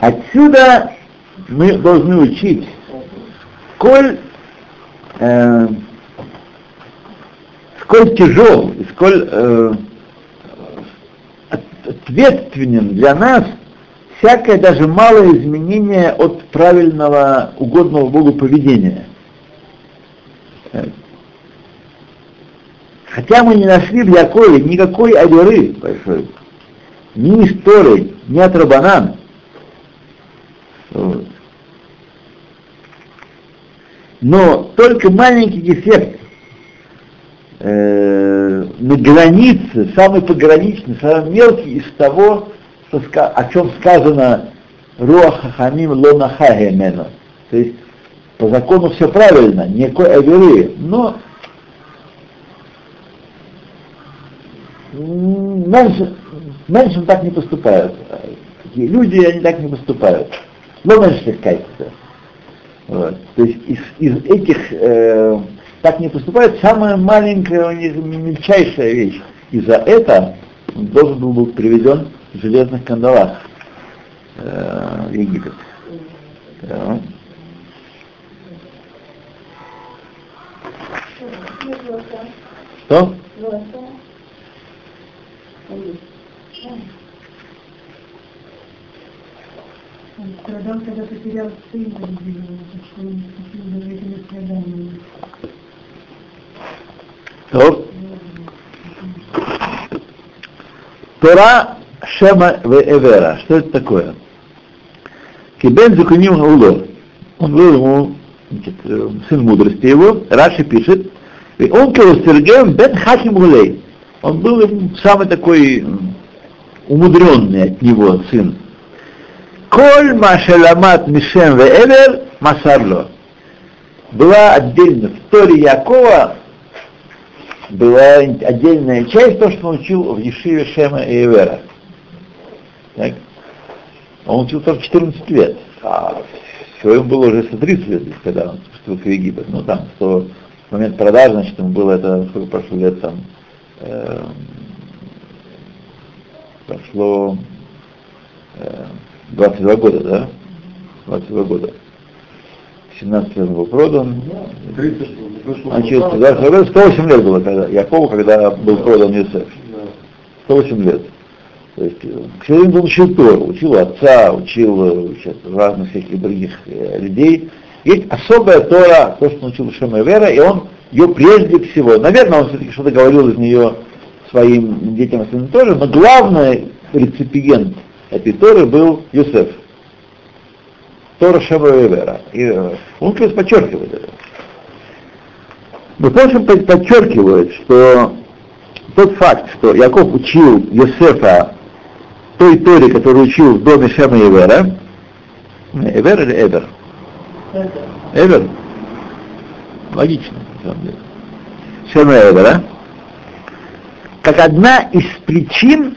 Отсюда мы должны учить, сколь, э, сколь тяжел сколь э, ответственен для нас всякое даже малое изменение от правильного, угодного Богу поведения. Хотя мы не нашли в Якове никакой аверы большой, ни истории, ни от. Но только маленький дефект э, на границе, самый пограничный, самый мелкий из того, что, о чем сказано Руаха Хамим Лонахагемену. То есть по закону все правильно, никакой аверы, но меньше, меньше так не поступают. Такие люди, они так не поступают. Но меньше качества. Вот. То есть из, из этих э, так не поступают, самая маленькая, у них мельчайшая вещь. И за это он должен был быть приведен в железных кандалах э, Египет. Что? Страдал, когда потерял сына, что он не за этими страданиями. Тора Шема Веэвера. Что это такое? Кибен Зукуним Хауло. Он был ему значит, э, сын мудрости его, Раши пишет, и он Сергеем бен Хаким Гулей. Он был самый такой умудренный от него сын. Коль Машеламат Мишем Веэлер Масарло. Была отдельно в Торе Якова была отдельная часть, то, что он учил в Ешиве Шема и Эвера. Так? Он учил только 14 лет, а всего было уже 130 лет, когда он поступил в Египет. Ну, там, что в момент продажи, значит, ему было это, сколько прошло лет, там, э, прошло э, 22 года, да? 22 года. 17 лет был продан. 30, Значит, да, 108 лет было, когда Якову, когда был продан Юсеф. 108 лет. То есть, все время он учил Тору, учил отца, учил э, сейчас, разных всяких других э, людей. Есть особая Тора, то, что учил Шема Вера, и он ее прежде всего, наверное, он все-таки что-то говорил из нее своим детям и тоже, но главный реципиент этой Торы был Юсеф. Тора Шема Вера. И э, он раз подчеркивает это. Но тоже под- подчеркивает, что тот факт, что Яков учил Йосефа той Торе, которую учил в доме Шема и Эвера, Эвер или Эвер? Эвер? Логично, на самом деле. Шема Эвера, как одна из причин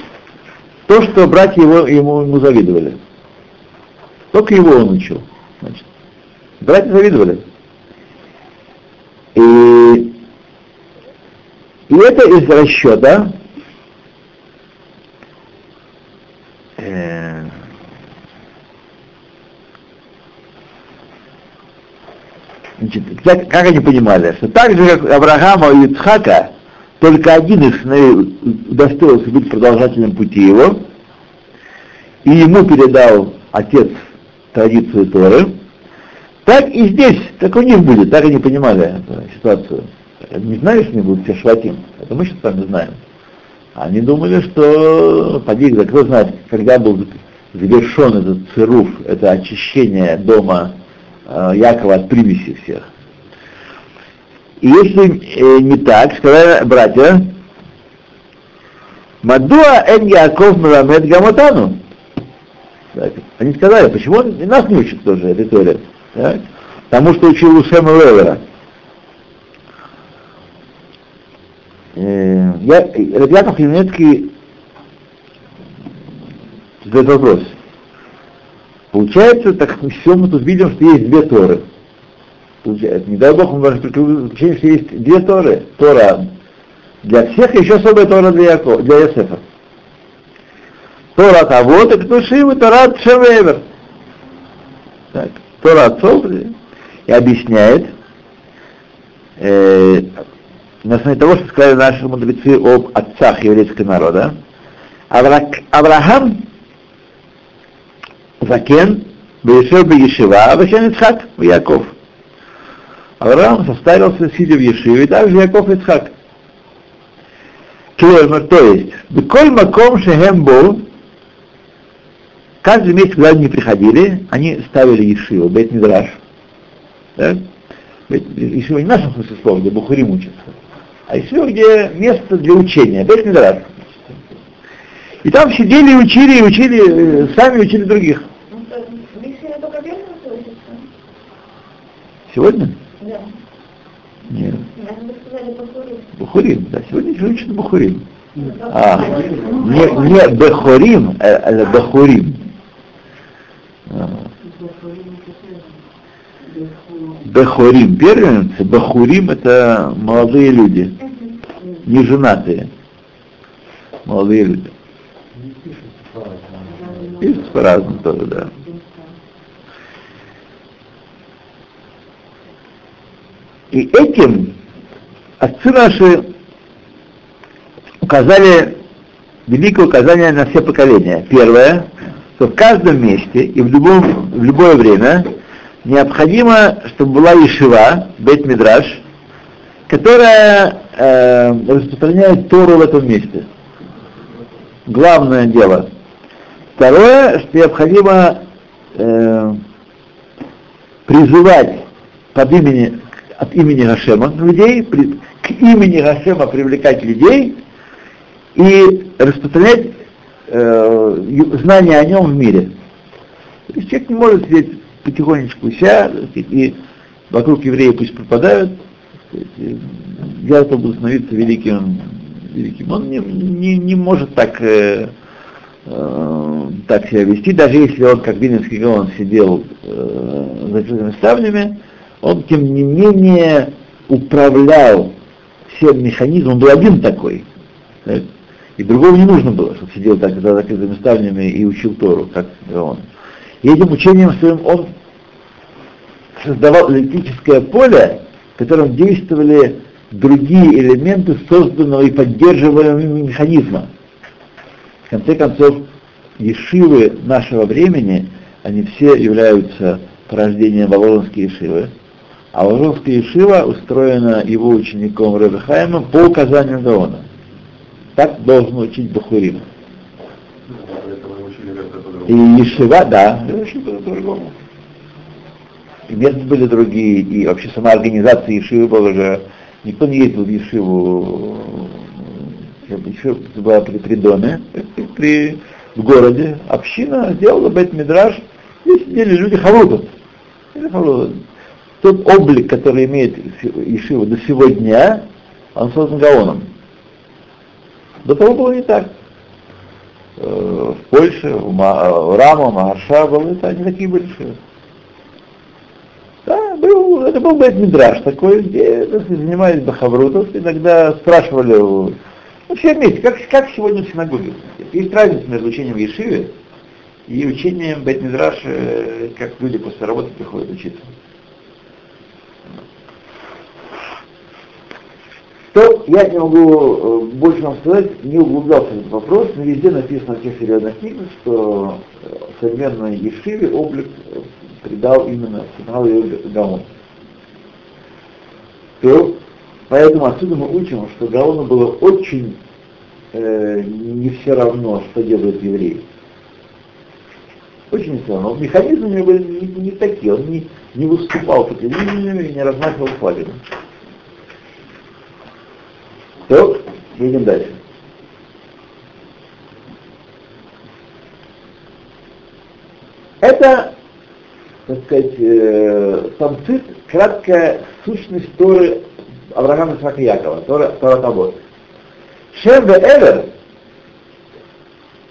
то, что братья его, ему, ему завидовали. Только его он учил. Значит. Братья завидовали. И, и это из расчета э, значит, как, как они понимали, что так же, как Авраама и Ицхака, только один из сыновей удостоился быть продолжателем пути его, и ему передал отец традицию Торы, так и здесь, так у них будет, так они понимали эту ситуацию. Не знали, что они будут все шватим, это мы сейчас с вами знаем. Они думали, что, поди, кто знает, когда был завершен этот цируф, это очищение дома э, Якова от примеси всех. И если э, не так, сказали братья, Мадуа эн Яков Меламед Гамотану. Так, Они сказали, почему он и нас не учит тоже Торе? Так? Потому что учил у Шема Левера. Э, Я, Рабьяков Химецкий задает вопрос. Получается, так все мы тут видим, что есть две Торы. Получается, не дай Бог, мы можем заключение, что есть две Торы. Тора для всех, и еще особая Тора для, Якова, для Йосефа. Тора от Авод, это Тушим, и Тора от Шевевер. Так, Тора отцов и объясняет, э, на основе того, что сказали наши мудрецы об отцах еврейского народа. Авра- Авраам Закен, Бешев Бешева, Бешен Ицхак, Яков. Авраам состарился, сидя в Ешиве, также Яков Ицхак. Клеймер, то есть, Беколь Маком Шехем Бо, каждый месяц, куда они приходили, они ставили Ешиву, Бет Мидраш. Бет- Ешива не в нашем смысле слова, где Бухарим учатся, а Ешива, где место для учения, Бет Мидраш. И там сидели и учили, и учили, э, сами учили других. Ну, учится? Сегодня? Да. Нет. Бухурим, да, сегодня же учат Бухурим. А, не, не Бехорим, а, а Бахурим. А. Бехорим, первенцы, Бахурим это молодые люди, не женатые. Молодые люди. Пишется по-разному тоже, да. И этим отцы наши указали великое указание на все поколения. Первое, что в каждом месте и в, любом, в любое время необходимо, чтобы была Ешива, Бет Мидраш, которая э, распространяет Тору в этом месте. Главное дело. Второе, что необходимо э, призывать под имени, от имени Гашема людей, при, к имени Гашема привлекать людей и распространять э, знания о нем в мире. То есть человек не может сидеть потихонечку ся, так сказать, и вокруг евреи пусть пропадают, я то буду становиться великим, великим. Он не, не, не может так, э, э, так себя вести, даже если он, как Винницкий Гаон, сидел э, за закрытыми ставнями, он, тем не менее, управлял всем механизмом, он был один такой. так, И другого не нужно было, чтобы сидел так за закрытыми ставнями и учил Тору, как он. И этим учением своим он создавал электрическое поле, в котором действовали другие элементы созданного и поддерживаемого механизма. В конце концов, ешивы нашего времени, они все являются порождением Вавилонской ешивы, а Вавилонская ешива устроена его учеником Хаимом по указанию Гаона. Так должен учить Бахурим. Поэтому учили как-то по-другому. И Ешива, да, по-другому. И места были другие, и вообще сама организация Ешивы была же, никто не ездил в Ешиву, Ешива была при, доме, при, в городе, община сделала бет мидраж и сидели люди халутов. Тот облик, который имеет Ешива до сегодня, он создан Гаоном. До того было не так в Польше, в в Рама, Магарша, был, это они такие большие. Да, был, это был Бет Мидраш такой, где сказать, занимались Бахаврутов, иногда спрашивали, ну, все вместе, как, как сегодня в синагоге. Есть разница между учением Ешиве и учением Бет э, как люди после работы приходят учиться. То я не могу э, больше вам сказать, не углублялся в этот вопрос, но везде написано в тех серьезных книгах, что э, современной Ешиве облик э, придал именно ее Гаон. То, поэтому отсюда мы учим, что Гаону было очень э, не все равно, что делают евреи. Очень не все равно. Механизмы у него были не, не такие, он не, не выступал по телевидению и не размахивал флагами. То, едем дальше. Это, так сказать, э, самцит, краткая сущность Торы Авраама Исаака Якова, Тора, Тора. Шем Эвер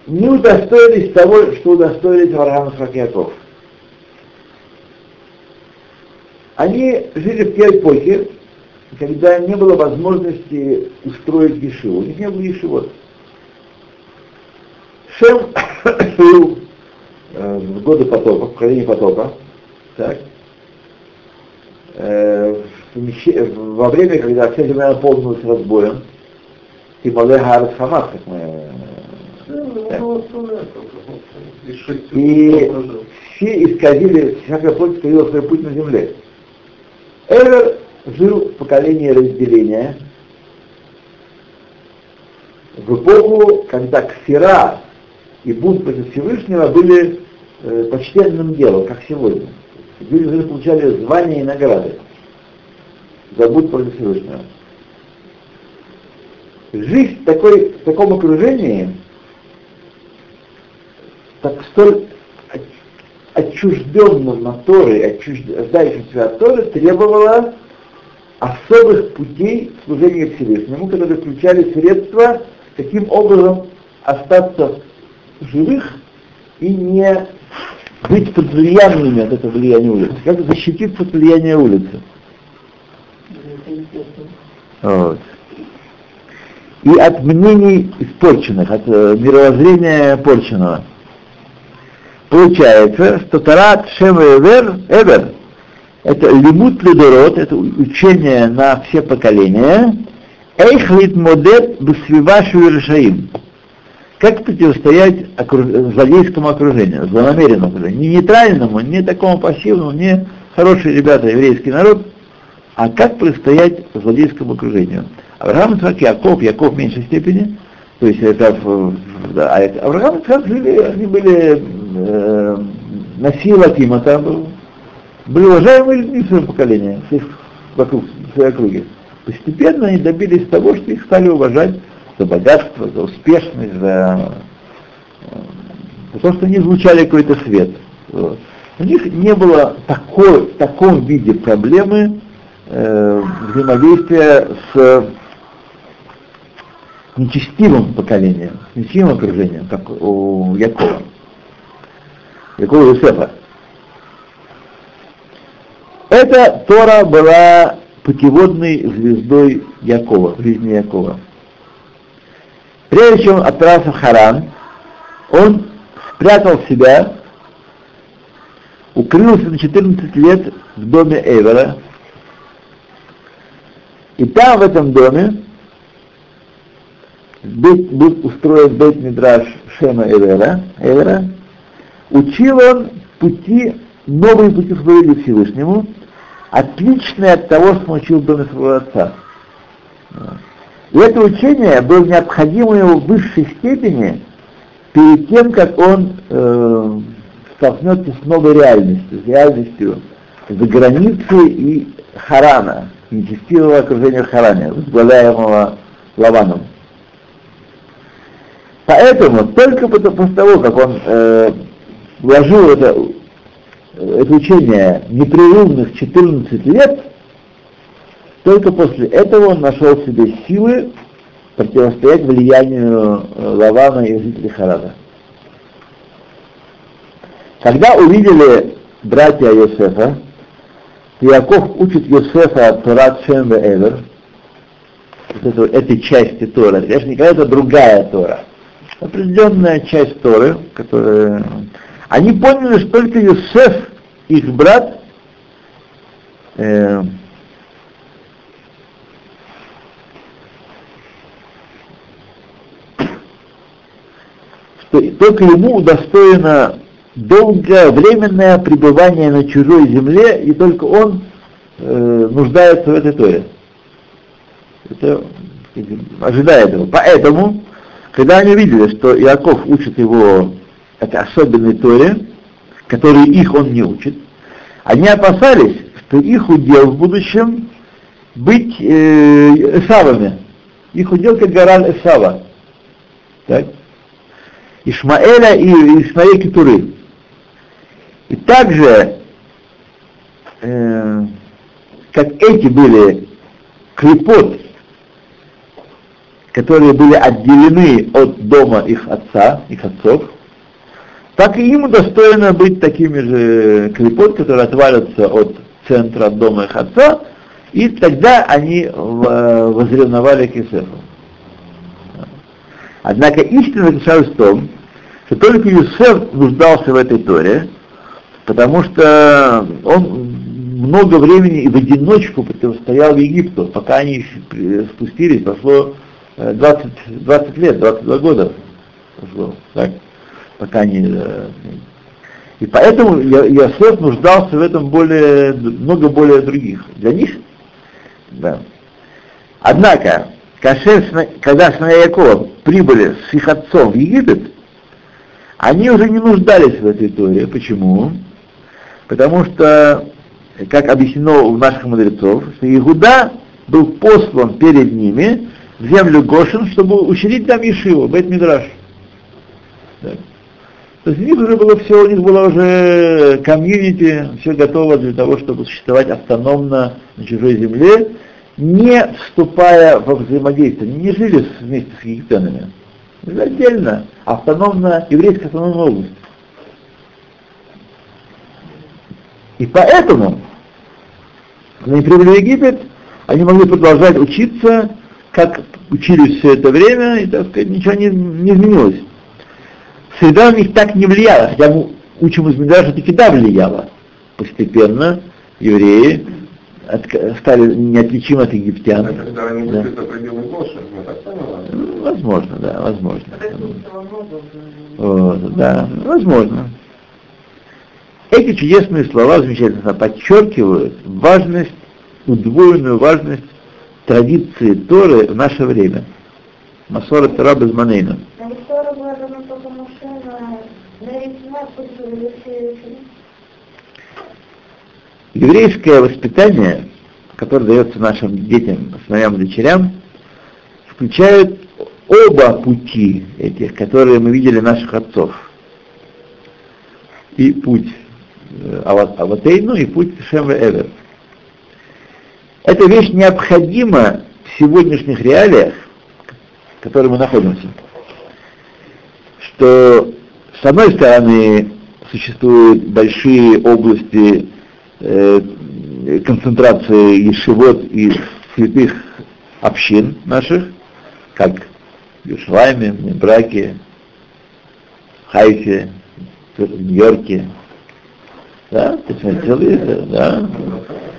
не удостоились того, что удостоились Авраам Исаак Яков. Они жили в те эпохи, когда не было возможности устроить ешиву. У них не было ешивот. Шем жил э, в годы потопа, в поколении потопа, так, э, во время, когда вся земля наполнилась разбоем, и Мале Хаарес Хамас, как мы э, и все исказили, всякая плоть исказила свой путь на земле. Эвер жил в поколении разделения, в эпоху, когда ксера и бунт против Всевышнего были э, почтенным делом, как сегодня. Люди уже получали звания и награды за бунт против Всевышнего. Жизнь в, такой, в таком окружении, так столь от- отчужденным от Торы, отчуждающимся от Торы, требовала особых путей служения Всевышнему, которые включали средства, каким образом остаться живых и не быть под влияниями от этого влияния улицы, как защититься от влияния улицы. Вот. И от мнений испорченных, от э, мировоззрения порченного. Получается, что Тарат Шем Эвер, Эвер это лимут лидород, это учение на все поколения, Эйхлит модет бсвивашу решаим. Как противостоять окруж... злодейскому окружению, злонамеренному окружению, не нейтральному, не такому пассивному, не хорошие ребята, еврейский народ, а как противостоять злодейскому окружению. Авраам Ицхак, Яков, Яков в меньшей степени, то есть это, да, а это- Авраам Ицхак они были э, Насил Акима там был, были уважаемые людьми в своем поколении, всех вокруг, в своей округе. Постепенно они добились того, что их стали уважать за богатство, за успешность, за, э, за то, что они излучали какой-то свет. Вот. У них не было такой, в таком виде проблемы э, взаимодействия с нечестивым поколением, с нечестивым окружением, как у Якова. Якова Юсефа. Эта Тора была путеводной звездой Якова, в жизни Якова. Прежде чем отправился в Харан, он спрятал себя, укрылся на 14 лет в доме Эвера, и там, в этом доме, был устроен Бейт Мидраш Шема Эвера, Эвера, учил он пути, новые пути служения Всевышнему, отличные от того, что он учил в доме своего отца. И это учение было необходимо ему в высшей степени перед тем, как он э, столкнется с новой реальностью, с реальностью за границей и Харана, нечестивого окружения Харане, возглавляемого Лаваном. Поэтому только после того, как он э, вложил это, это учение непрерывных 14 лет, только после этого он нашел в себе силы противостоять влиянию э, Лавана и жителей Харана. Когда увидели братья Йосефа, Яков учит Йосефа Торат Шем Эвер, вот этой части Тора, конечно, не какая-то другая Тора, определенная часть Торы, которая... Они поняли, что только Юсеф, их брат, э, что только ему удостоено долговременное пребывание на чужой земле, и только он э, нуждается в этой Торе. Это ожидает его. Поэтому когда они видели, что Иаков учит его этой особенной Торе, которой их он не учит, они опасались, что их удел в будущем быть э, Эсавами. Их удел как гора Эсава. Так? Ишмаэля и Ишмаэль Китуры. И также, э, как эти были клепот которые были отделены от дома их отца, их отцов, так и им достойно быть такими же клепот, которые отвалятся от центра дома их отца, и тогда они возревновали к Юсефу. Однако истина заключалась в том, что только Юсеф нуждался в этой Торе, потому что он много времени и в одиночку противостоял Египту, пока они спустились, прошло 20, э, 20 лет, 22 года прошло, так? Пока они... Э, и поэтому Иосиф нуждался в этом более, много более других. Для них, да. Однако, когда сыновья Якова прибыли с их отцом в Египет, они уже не нуждались в этой Торе. Почему? Потому что, как объяснено у наших мудрецов, что Игуда был послан перед ними в землю Гошин, чтобы учредить там Ешиву, Бет Мидраш. То есть у них уже было все, у них было уже комьюнити, все готово для того, чтобы существовать автономно на чужой земле, не вступая во взаимодействие. Не жили вместе с египтянами. Жили отдельно, автономно, еврейская автономная область. И поэтому, когда они прибыли в Египет, они могли продолжать учиться как учились все это время, и, так сказать, ничего не, не изменилось. Среда на них так не влияла, хотя мы учим из Медраша, таки да влияла. Постепенно евреи от, стали неотличимы от египтян. А когда они да. Гоша, ну, Возможно, да, возможно. Вот, да, возможно. Эти чудесные слова замечательно подчеркивают важность, удвоенную важность традиции Торы в наше время. Масора Тора без манейна. Еврейское воспитание, которое дается нашим детям, сыновьям дочерям, включает оба пути этих, которые мы видели наших отцов. И путь э, Аватейну, и путь Шем Эвер. Эта вещь необходима в сегодняшних реалиях, в которых мы находимся. Что, с одной стороны, существуют большие области э, концентрации ешевод и святых общин наших, как в Иерусалиме, в Браке, в Хайфе, в Нью-Йорке. Да, то есть целые, да.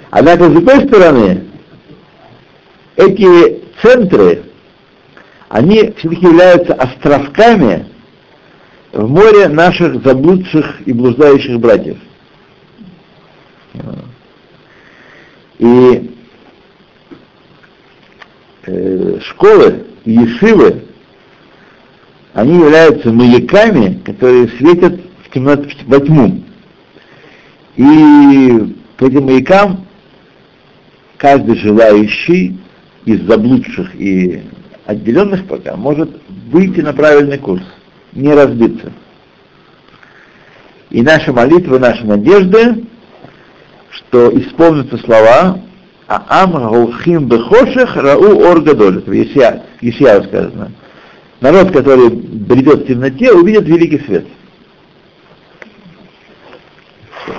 Однако, с другой стороны, эти центры, они все-таки являются островками в море наших заблудших и блуждающих братьев. И э, школы и ешивы, они являются маяками, которые светят в темноту, во тьму. И по этим маякам каждый желающий из заблудших и отделенных пока может выйти на правильный курс, не разбиться. И наша молитва, наша надежда, что исполнятся слова Аам Гаухим Бехошех Рау Ор Гадоль. Это Исия сказано. Народ, который бредет в темноте, увидит великий свет.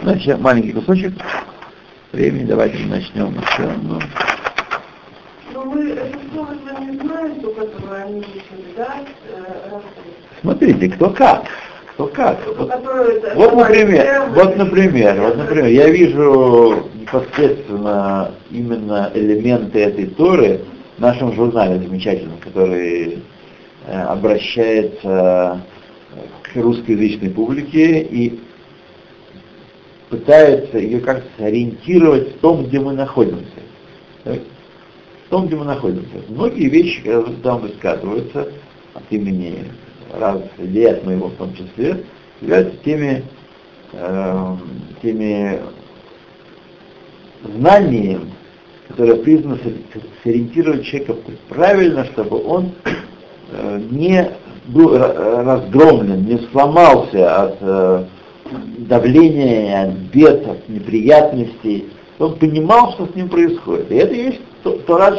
Значит, маленький кусочек времени, давайте начнем еще. Ну. Но вы это слово не знаете, у которого они да? Э, Смотрите, кто как. Кто как. Вот, вот например, вот, например, вот, например, я вижу непосредственно именно элементы этой Торы в нашем журнале замечательном, который э, обращается к русскоязычной публике и пытается ее как-то сориентировать в том, где мы находимся. В том, где мы находимся. Многие вещи, когда там высказываются от имени разных людей, от моего в том числе, являются теми, э, теми знанием, которое призвано сориентировать человека правильно, чтобы он э, не был разгромлен, не сломался от э, давления, от бед, от неприятностей. Он понимал, что с ним происходит. И это и есть Тора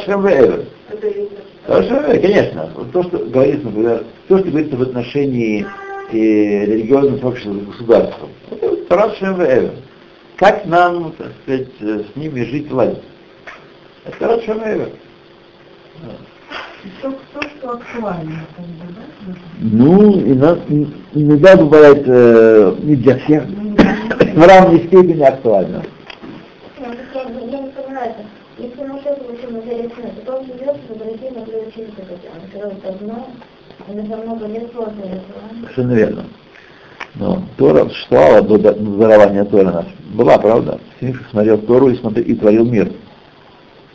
Шемвеевер. Конечно. То, что говорится, например, то, что говорится в отношении и э, религиозных обществ государства. Это Тора Шемвеевер как нам, так сказать, э, с ними жить ладить. Это хорошо, наверное. То, что актуально, Ну, иногда бывает э, не для всех, в равной степени актуально. Я не понимаю, если мы сейчас учим интересно, то он живет в России на приучили когда это одно, это много лет после Совершенно верно. Но Тора существовала до дарования Тора нас. Была, правда? Всевышний смотрел Тору и, смотрел, и творил мир.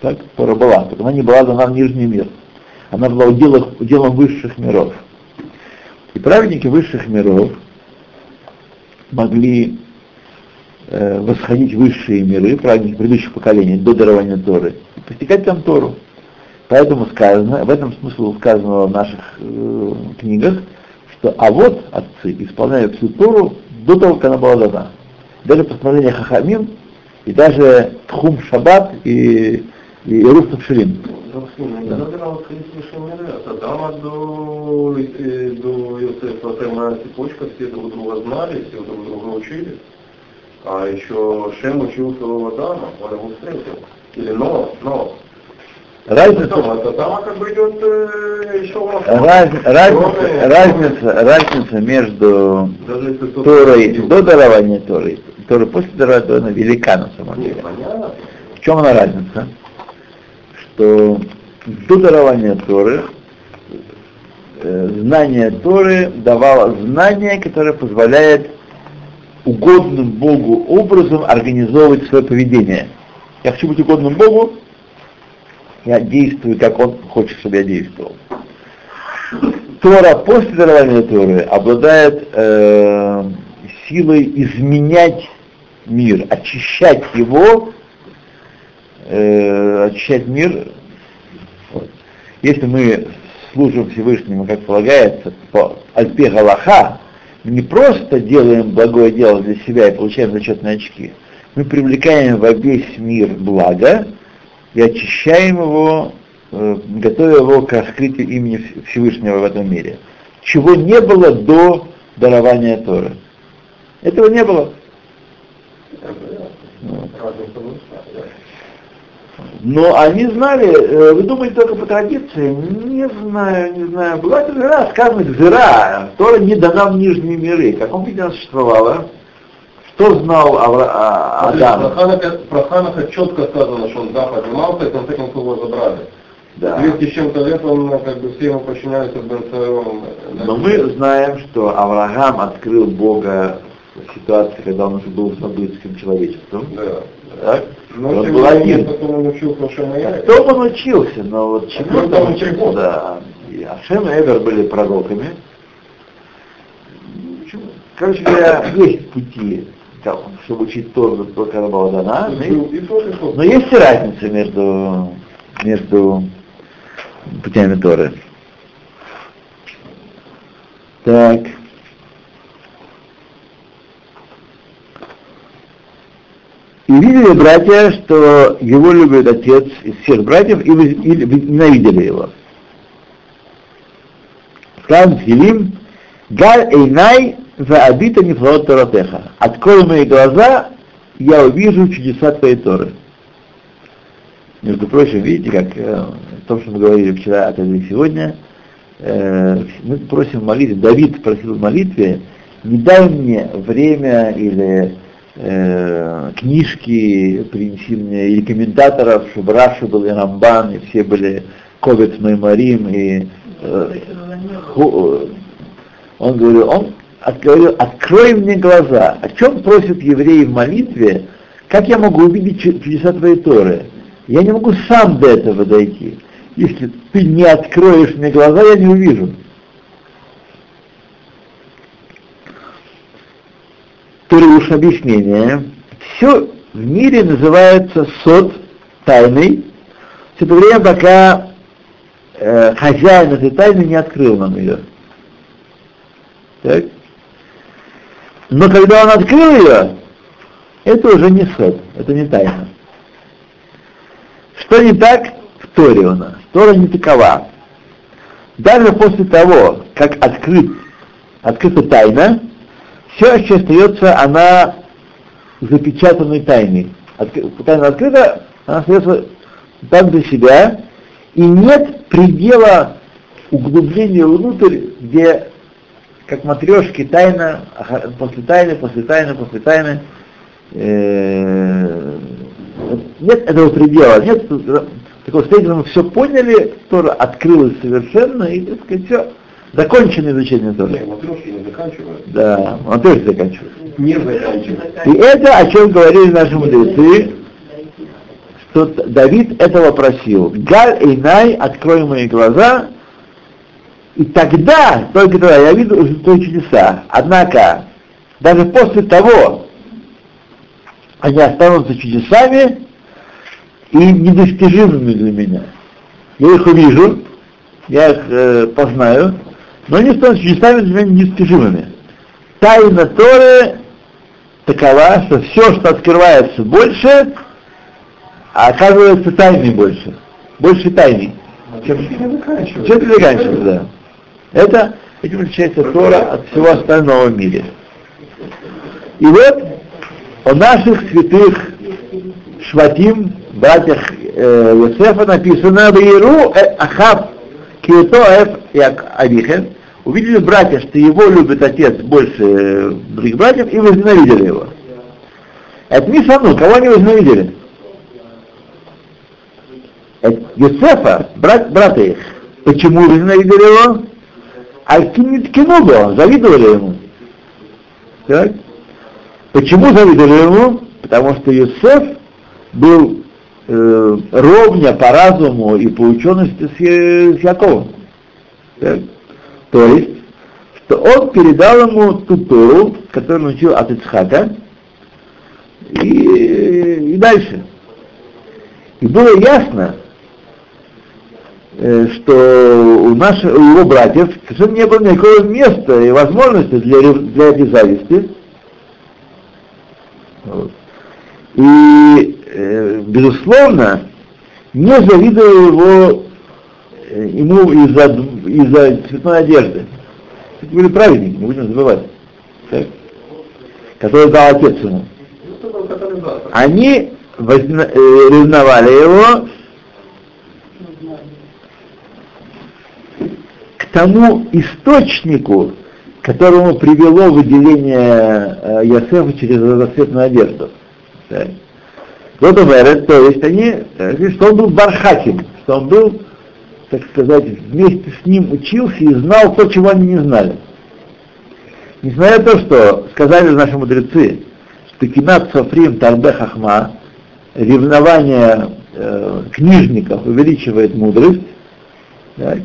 Так Тора была, только она не была дана в нижний мир. Она была уделом, уделом высших миров. И праведники высших миров могли э, восходить в высшие миры, праведники предыдущих поколений, до дарования Торы, и постигать там Тору. Поэтому сказано, в этом смысле сказано в наших э, книгах, что а вот отцы исполняют всю Тору до того, как она была дана. Даже постановление Хахамим, и даже Тхум Шаббат, и, и Ируф Ширим. Адама до, до Йосефа прямая цепочка, все друг друга знали, все друг друга учили. А еще Шем учил своего Адама, он его встретил. Или но, но. Разница, э, разница, разница, разница между Торой до дарования Торы, Торы после дарования Торы велика на самом деле. В чем она разница? Что до дарования Торы э, знание Торы давало знание, которое позволяет угодным Богу образом организовывать свое поведение. Я хочу быть угодным Богу, я действую, как он хочет, чтобы я действовал. Тора после дарования Торы обладает э, силой изменять мир, очищать его, э, очищать мир. Вот. Если мы служим Всевышнему, как полагается, по Альпе Галаха, не просто делаем благое дело для себя и получаем зачетные очки, мы привлекаем во весь мир благо и очищаем его, э, готовя его к раскрытию имени Всевышнего в этом мире. Чего не было до дарования Торы. Этого не было. Но они знали, э, вы думаете только по традиции? Не знаю, не знаю. Была жира, сказано жира, Тора не дана в нижние миры. В каком виде она существовала? Что знал Авра, а, Адам? Про Ханаха четко сказано, что он да, поднимался, и в конце концов его забрали. Да. 200 с чем-то лет он, как бы, все ему подчиняются Бенцарем. Но мы знаем, что Авраам открыл Бога в ситуации, когда он уже был забытским человечеством. Да. Так? Но он тем был один. потом он учился Эвер. Кто он учился, но вот чему кто он учился, да. И Ашем и Эвер были пророками. Ну? Короче говоря, есть пути, там, чтобы учить Тору, когда была дана, но но есть и разница между, между путями Торы. Так. И видели братья, что его любит отец из всех братьев, и ненавидели его. Сказано Филим, Галь Эйнай Ваабита Нифлот Торатеха. Открой мои глаза, я увижу чудеса твоей Торы. Между прочим, видите, как э, то, что мы говорили вчера, а также сегодня, э, мы просим в молитве, Давид просил в молитве, не дай мне время или э, книжки принеси мне, или комментаторов, чтобы Раша был и Рамбан, и все были Ковец Маймарим, и э, ху- он говорил, он говорил, открой мне глаза. О чем просят евреи в молитве? Как я могу увидеть чу- чудеса твоей Торы? Я не могу сам до этого дойти. Если ты не откроешь мне глаза, я не увижу. Туруш объяснение. Все в мире называется сот, тайной, все это время, пока э, хозяин этой тайны не открыл нам ее. Так? Но когда он открыл ее, это уже не сот, это не тайна. Что не так в Торе у нас? Тора не такова. Даже после того, как открыт, открыта тайна, еще остается она запечатанной тайной. Тайна открыта, она остается там для себя, и нет предела углубления внутрь, где как матрешки тайна, после тайны, после тайны, после тайны. э, нет этого предела, нет такого состояния, мы все поняли, Тора открылась совершенно, и, так сказать, все, закончено изучение Торы. Не, матрешки не заканчивают. Да, он тоже заканчивает. Не заканчивают. И это, о чем говорили наши мудрецы, что Давид этого просил. Галь Эйнай, открой мои глаза, и тогда, только тогда, я видел уже твои чудеса. Однако, даже после того, они останутся чудесами и недостижимыми для меня. Я их увижу, я их э, познаю, но они станут чудесами для меня. Тайна Торы такова, что все, что открывается больше, а оказывается тайной больше. Больше. Чем, не заканчивают. чем это заканчивается, да. Это, этим отличается Тора от всего остального в мире. И вот о наших святых Шватим, братьях э, Йосефа написано «Ваиру э, Ахав киото эф як Авихен». Увидели братья, что его любит отец больше э, других братьев, и возненавидели его. Это Мисану, кого они возненавидели? Это Йосефа, брат, брата их. Почему возненавидели его? А Кинуго, завидовали ему. Так? Почему завидовали ему? Потому что Юсеф был э, ровня по разуму и по учености с, Я- с Яковом. Так? То есть, что он передал ему ту Тору, которую он учил от Ицхака, и, и дальше. И было ясно, э, что у, наших, у его братьев совершенно не было никакого места и возможности для, для этой зависти. Вот. И, э, безусловно, не завидовал его, э, ему из-за, из-за цветной одежды. Это были праведники, не будем забывать. Так? Который дал отец ему. Они возна- э, ревновали его к тому источнику, которому привело выделение э, Ясефа через разноцветную одежду. Так. Вот говорят, то есть они, э, что он был бархатим, что он был, так сказать, вместе с ним учился и знал то, чего они не знали. Несмотря на то, что сказали наши мудрецы, что кинат софрим тарбе хахма, ревнование э, книжников увеличивает мудрость, так,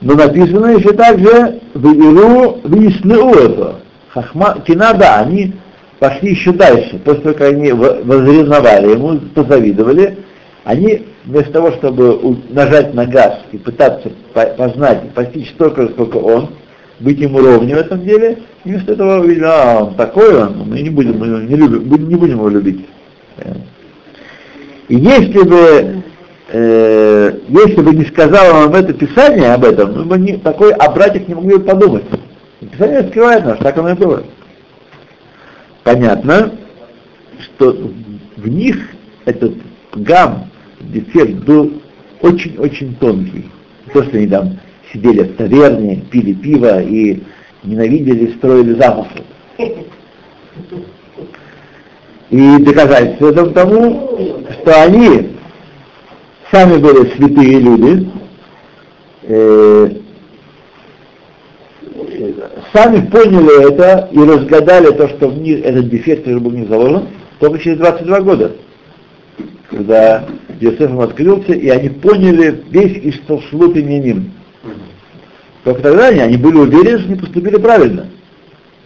но написано еще также в Иру выяснил это. Хахма, кина, да, они пошли еще дальше. После того, как они во- возревновали ему, позавидовали, они вместо того, чтобы нажать на газ и пытаться по- познать постичь столько, сколько он, быть ему ровнее в этом деле, вместо этого увидели, а, он такой он, мы не будем, мы не, любим, не будем его любить. И если бы, э, если бы не сказал вам это Писание об этом, мы бы не, такой о братьях не могли бы подумать. Писание скрывает нас, так оно и было. Понятно, что в них этот гам, дефект был очень-очень тонкий. То, что они там сидели в таверне, пили пиво и ненавидели, строили замыслы. И доказательство этому тому, что они сами были святые люди, э, сами поняли это и разгадали то, что в них этот дефект, который был в них заложен, только через 22 года, когда Иосиф им открылся, и они поняли весь и ним. Только тогда они, они были уверены, что они поступили правильно.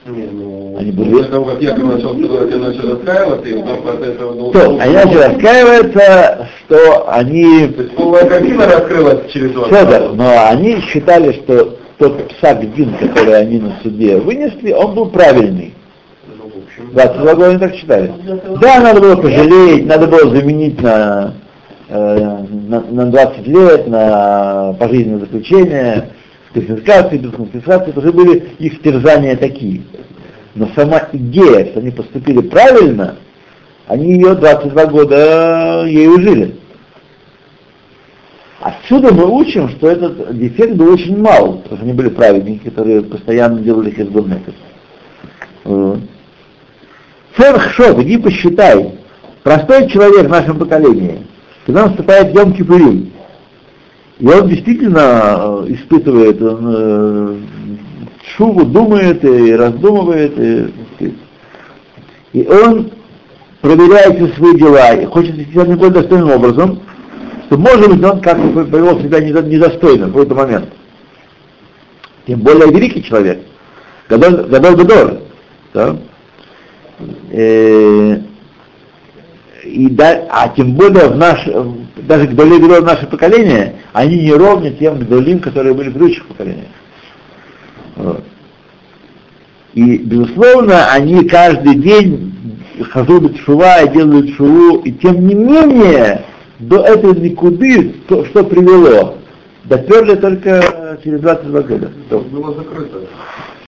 Не, ну, Они были- после того, как Яков начал строить и начал раскаиваться, и потом от этого должен То, они начали раскаиваться, что они То есть полная раскрылась через вас. Федор, но они считали, что тот псак Дин, который они на суде вынесли, он был правильный. Ну, 22 года они так считали. Да, надо было пожалеть, надо было заменить на, э, на, на 20 лет, на пожизненное заключение, с конфискацией, без конфискации, это уже были их терзания такие. Но сама идея, что они поступили правильно, они ее 22 года ею жили. Отсюда мы учим, что этот дефект был очень мал, потому что они были праведники, которые постоянно делали хизбуннефис. Церхшот, иди посчитай. Простой человек в нашем поколении, когда наступает Йом Кипурим, и он действительно э, испытывает, он э, шуву думает и раздумывает, и, и он проверяет все свои дела и хочет вести себя наиболее достойным образом, что может быть он как-то повел себя недо- недостойно в какой-то момент. Тем более великий человек, Гадоль Гадоль, да? Э, и да, а тем более в наш, даже Гдолей Гдолей в наше поколение, они не ровня тем Гдолим, которые были в предыдущих поколениях. Вот. И, безусловно, они каждый день хазут шува делают шуву, и тем не менее, до этой никуды, что, что привело, доперли только через 22 года. было закрыто.